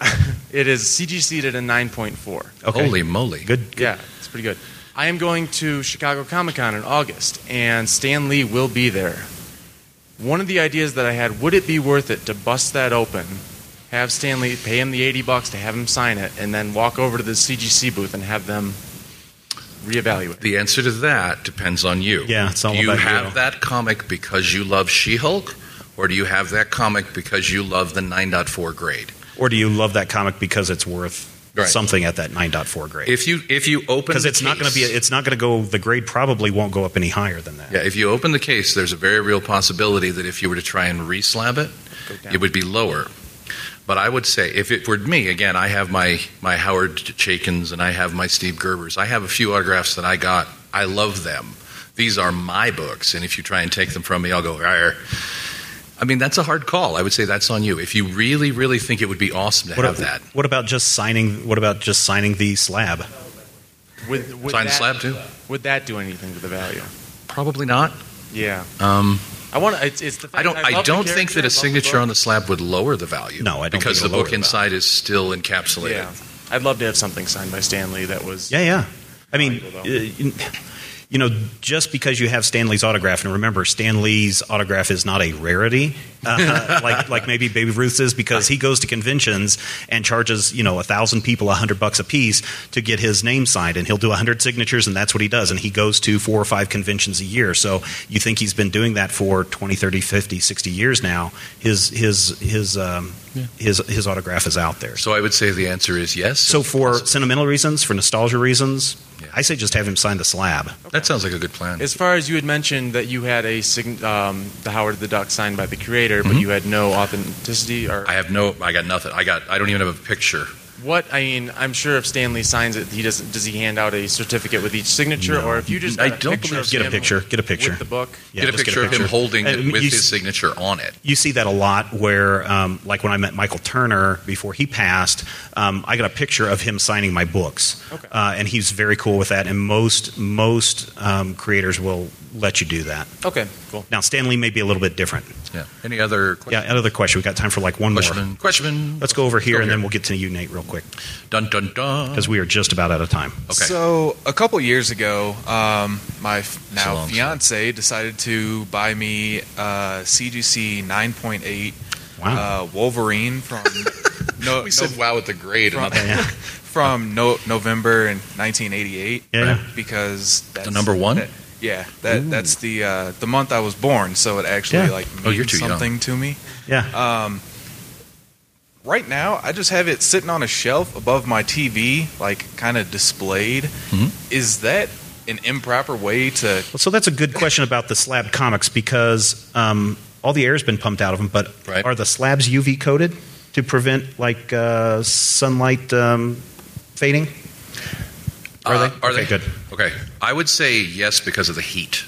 it is CG seated at 9.4. Okay. Holy moly. Good. good. Yeah, it's pretty good. I am going to Chicago Comic Con in August, and Stan Lee will be there. One of the ideas that I had would it be worth it to bust that open, have Stan Lee pay him the 80 bucks to have him sign it, and then walk over to the CGC booth and have them reevaluate? The answer to that depends on you. Yeah, it's all do you about you. have that comic because you love She-Hulk, or do you have that comic because you love the 9.4 grade? Or do you love that comic because it's worth Right. something at that 9.4 grade? If you if you open Because the it's not going to be. It's not going to go. The grade probably won't go up any higher than that. yeah, if you open the case, there's a very real possibility that if you were to try and reslab it, it would be lower. But I would say, if it were me, again, I have my, my Howard Chaykins and I have my Steve Gerbers. I have a few autographs that I got. I love them. These are my books, and if you try and take them from me, I'll go, Rawr. I mean, that's a hard call. I would say that's on you. If you really, really think it would be awesome to What, have that, what about just signing? What about just signing the slab? Would, would sign the that- slab too. Would that do anything to the value? Probably not. Yeah. Um, I want to. It's, it's the fact I don't. that I, don't think that a love the signature on the slab would lower the value. No, I don't because think the book lower the inside is still encapsulated. Yeah. I'd love to have something signed by Stan Lee that was. Yeah, yeah. I mean, Valuable, uh, though. You- you know, just because you have Stan Lee's autograph, and remember, Stan Lee's autograph is not a rarity, uh, like like maybe Baby Ruth's is, because he goes to conventions and charges you know a thousand people a hundred bucks a piece to get his name signed, and he'll do a hundred signatures, and that's what he does, and he goes to four or five conventions a year. So you think he's been doing that for 20, 30, 50, 60 years now? His his his um, his his autograph is out there. So I would say the answer is yes. So for sentimental reasons, for nostalgia reasons, Yeah. I say just have him sign the slab. that sounds like a good plan. As far as you had mentioned that you had a sign, um, the Howard the Duck signed by the creator, Mm-hmm. but you had no authenticity or I have no. I got nothing. I got. I don't even have a picture. What? I mean, I'm sure if Stan Lee signs it, he doesn't. Does he hand out a certificate with each signature, No. or if you just I don't believe- Get a picture. Get a picture. with the book? Yeah, get a just picture of him holding Uh, it you with s- his signature on it. You see that a lot where, um, like when I met Michael Turner before he passed, um, I got a picture of him signing my books, Okay. uh, and he's very cool with that. And most most um, creators will let you do that. Okay, cool. Now, Stan Lee may be a little bit different. Yeah. Any other Yeah, questions? another question. We got time for like one more. Question. Question. Let's go over here, Go and then we'll get to you, Nate, real quick, Dun dun dun. because we are just about out of time. Okay. So a couple years ago, um, my now long, so- fiance decided to buy me a CGC 9.8 Wow. uh, Wolverine from no, we said no- wow at the grade. from, and not- Yeah. from no, November in 1988. Yeah, yeah. because that's The number one? that- yeah, that that's the uh, the month I was born, so it actually Yeah. like Oh, you're means too young. something to me. Yeah. Um, right now, I just have it sitting on a shelf above my TV, like kind of displayed. Mhm. Is that an improper way to? Well, so that's a good question about the slab comics because um, all the air's been pumped out of them, but Right. are the slabs UV coated to prevent like uh, sunlight um, fading? Are Uh, they? Are okay, they good. Okay. I would say yes because of the heat.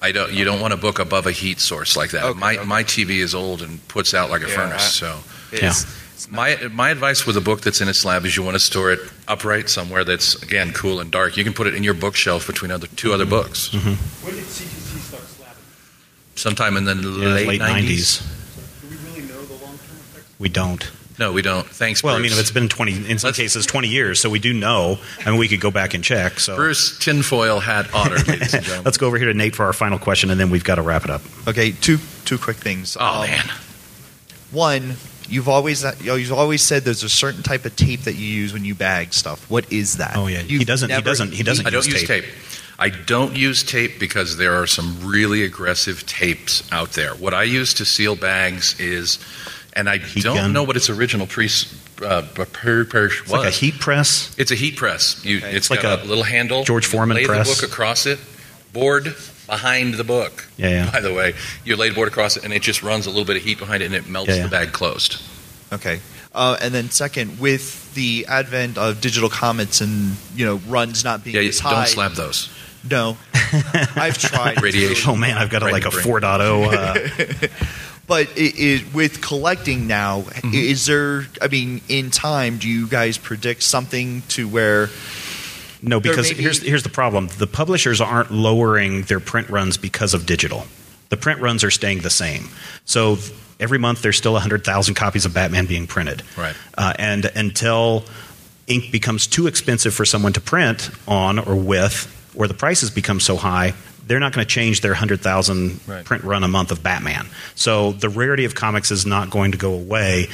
I don't. You don't want to book above a heat source like that. Okay, my okay. my TV is old and puts out like a Yeah, furnace. So It's, my my advice with a book that's in its slab is you want to store it upright somewhere that's again cool and dark. You can put it in your bookshelf between other two other books. Mm-hmm. When did CGC start slabbing? Sometime in the Yeah, late, late 90s. Do we really know the long-term effects? We don't. No, we don't. Thanks, Well, I mean, if it's been 20, in some Let's- cases, 20 years, so we do know. I mean, we could go back and check. So Bruce tinfoil hat honored, ladies and gentlemen. let's go over here to Nate for our final question, and then we've got to wrap it up. Okay, two two quick things. Oh Um, man, One, you've always you know, you've always said there's a certain type of tape that you use when you bag stuff. What is that? Oh, yeah. He You've doesn't- he doesn't- he doesn't I don't use use tape. tape. I don't use tape because there are some really aggressive tapes out there. What I use to seal bags is, and I don't gun. know what its original pre uh, per, per, was. It's like a heat press. It's a heat press. You, Okay. It's It's like got a a, little handle. George Foreman lay press. the book across it, board behind the book. Yeah, yeah. By the way, you lay the board across it, and it just runs a little bit of heat behind it, and it melts Yeah, yeah. the bag closed. Okay. Uh, and then second, with the advent of digital comments and you know runs not being Yeah, you as high, don't slap those. No, I've tried. Radiation. Oh man, I've got a, like a brain. 4.0. Uh, But it, it, with collecting now, Mm-hmm. is there? I mean, in time, do you guys predict something to where? no, because be- here's here's the problem: the publishers aren't lowering their print runs because of digital. The print runs are staying the same. So every month there's still 100,000 copies of Batman being printed. Right. Uh, and until ink becomes too expensive for someone to print on or with, or the prices become so high, they're not going to change their 100,000 Right. print run a month of Batman. So the rarity of comics is not going to go away.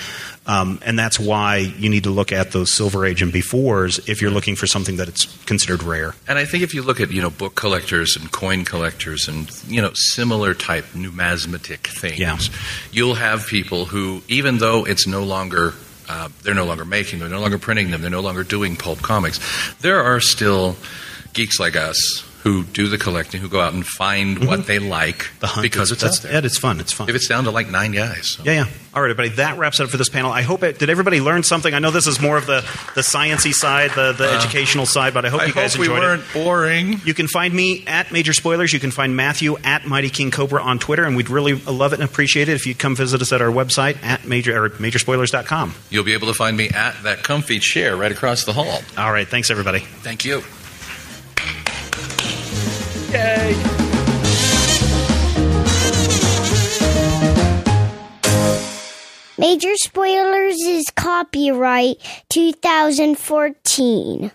Um, and that's why you need to look at those Silver Age and befores if you're looking for something that it's considered rare. And I think if you look at you know book collectors and coin collectors and you know similar type numismatic things, Yeah. you'll have people who, even though it's no longer uh, they're no longer making them, they're no longer printing them, they're no longer doing pulp comics, there are still geeks like us who do the collecting, who go out and find what they like Mm-hmm. The hunt because it's that's, out there. yeah, it's fun. It's fun. If it's down to like nine guys, so. Yeah, yeah. All right, everybody. That wraps it up for this panel. I hope it did. Everybody learn something. I know this is more of the the sciency side, the the educational side, but I hope I you guys hope we weren't it. boring. You can find me at Major Spoilers. You can find Matthew at Mighty King Cobra on Twitter, and we'd really love it and appreciate it if you'd come visit us at our website at major or majorspoilers.com. You'll be able to find me at that comfy chair right across the hall. All right, thanks everybody. Thank you. Major Spoilers is copyright 2014.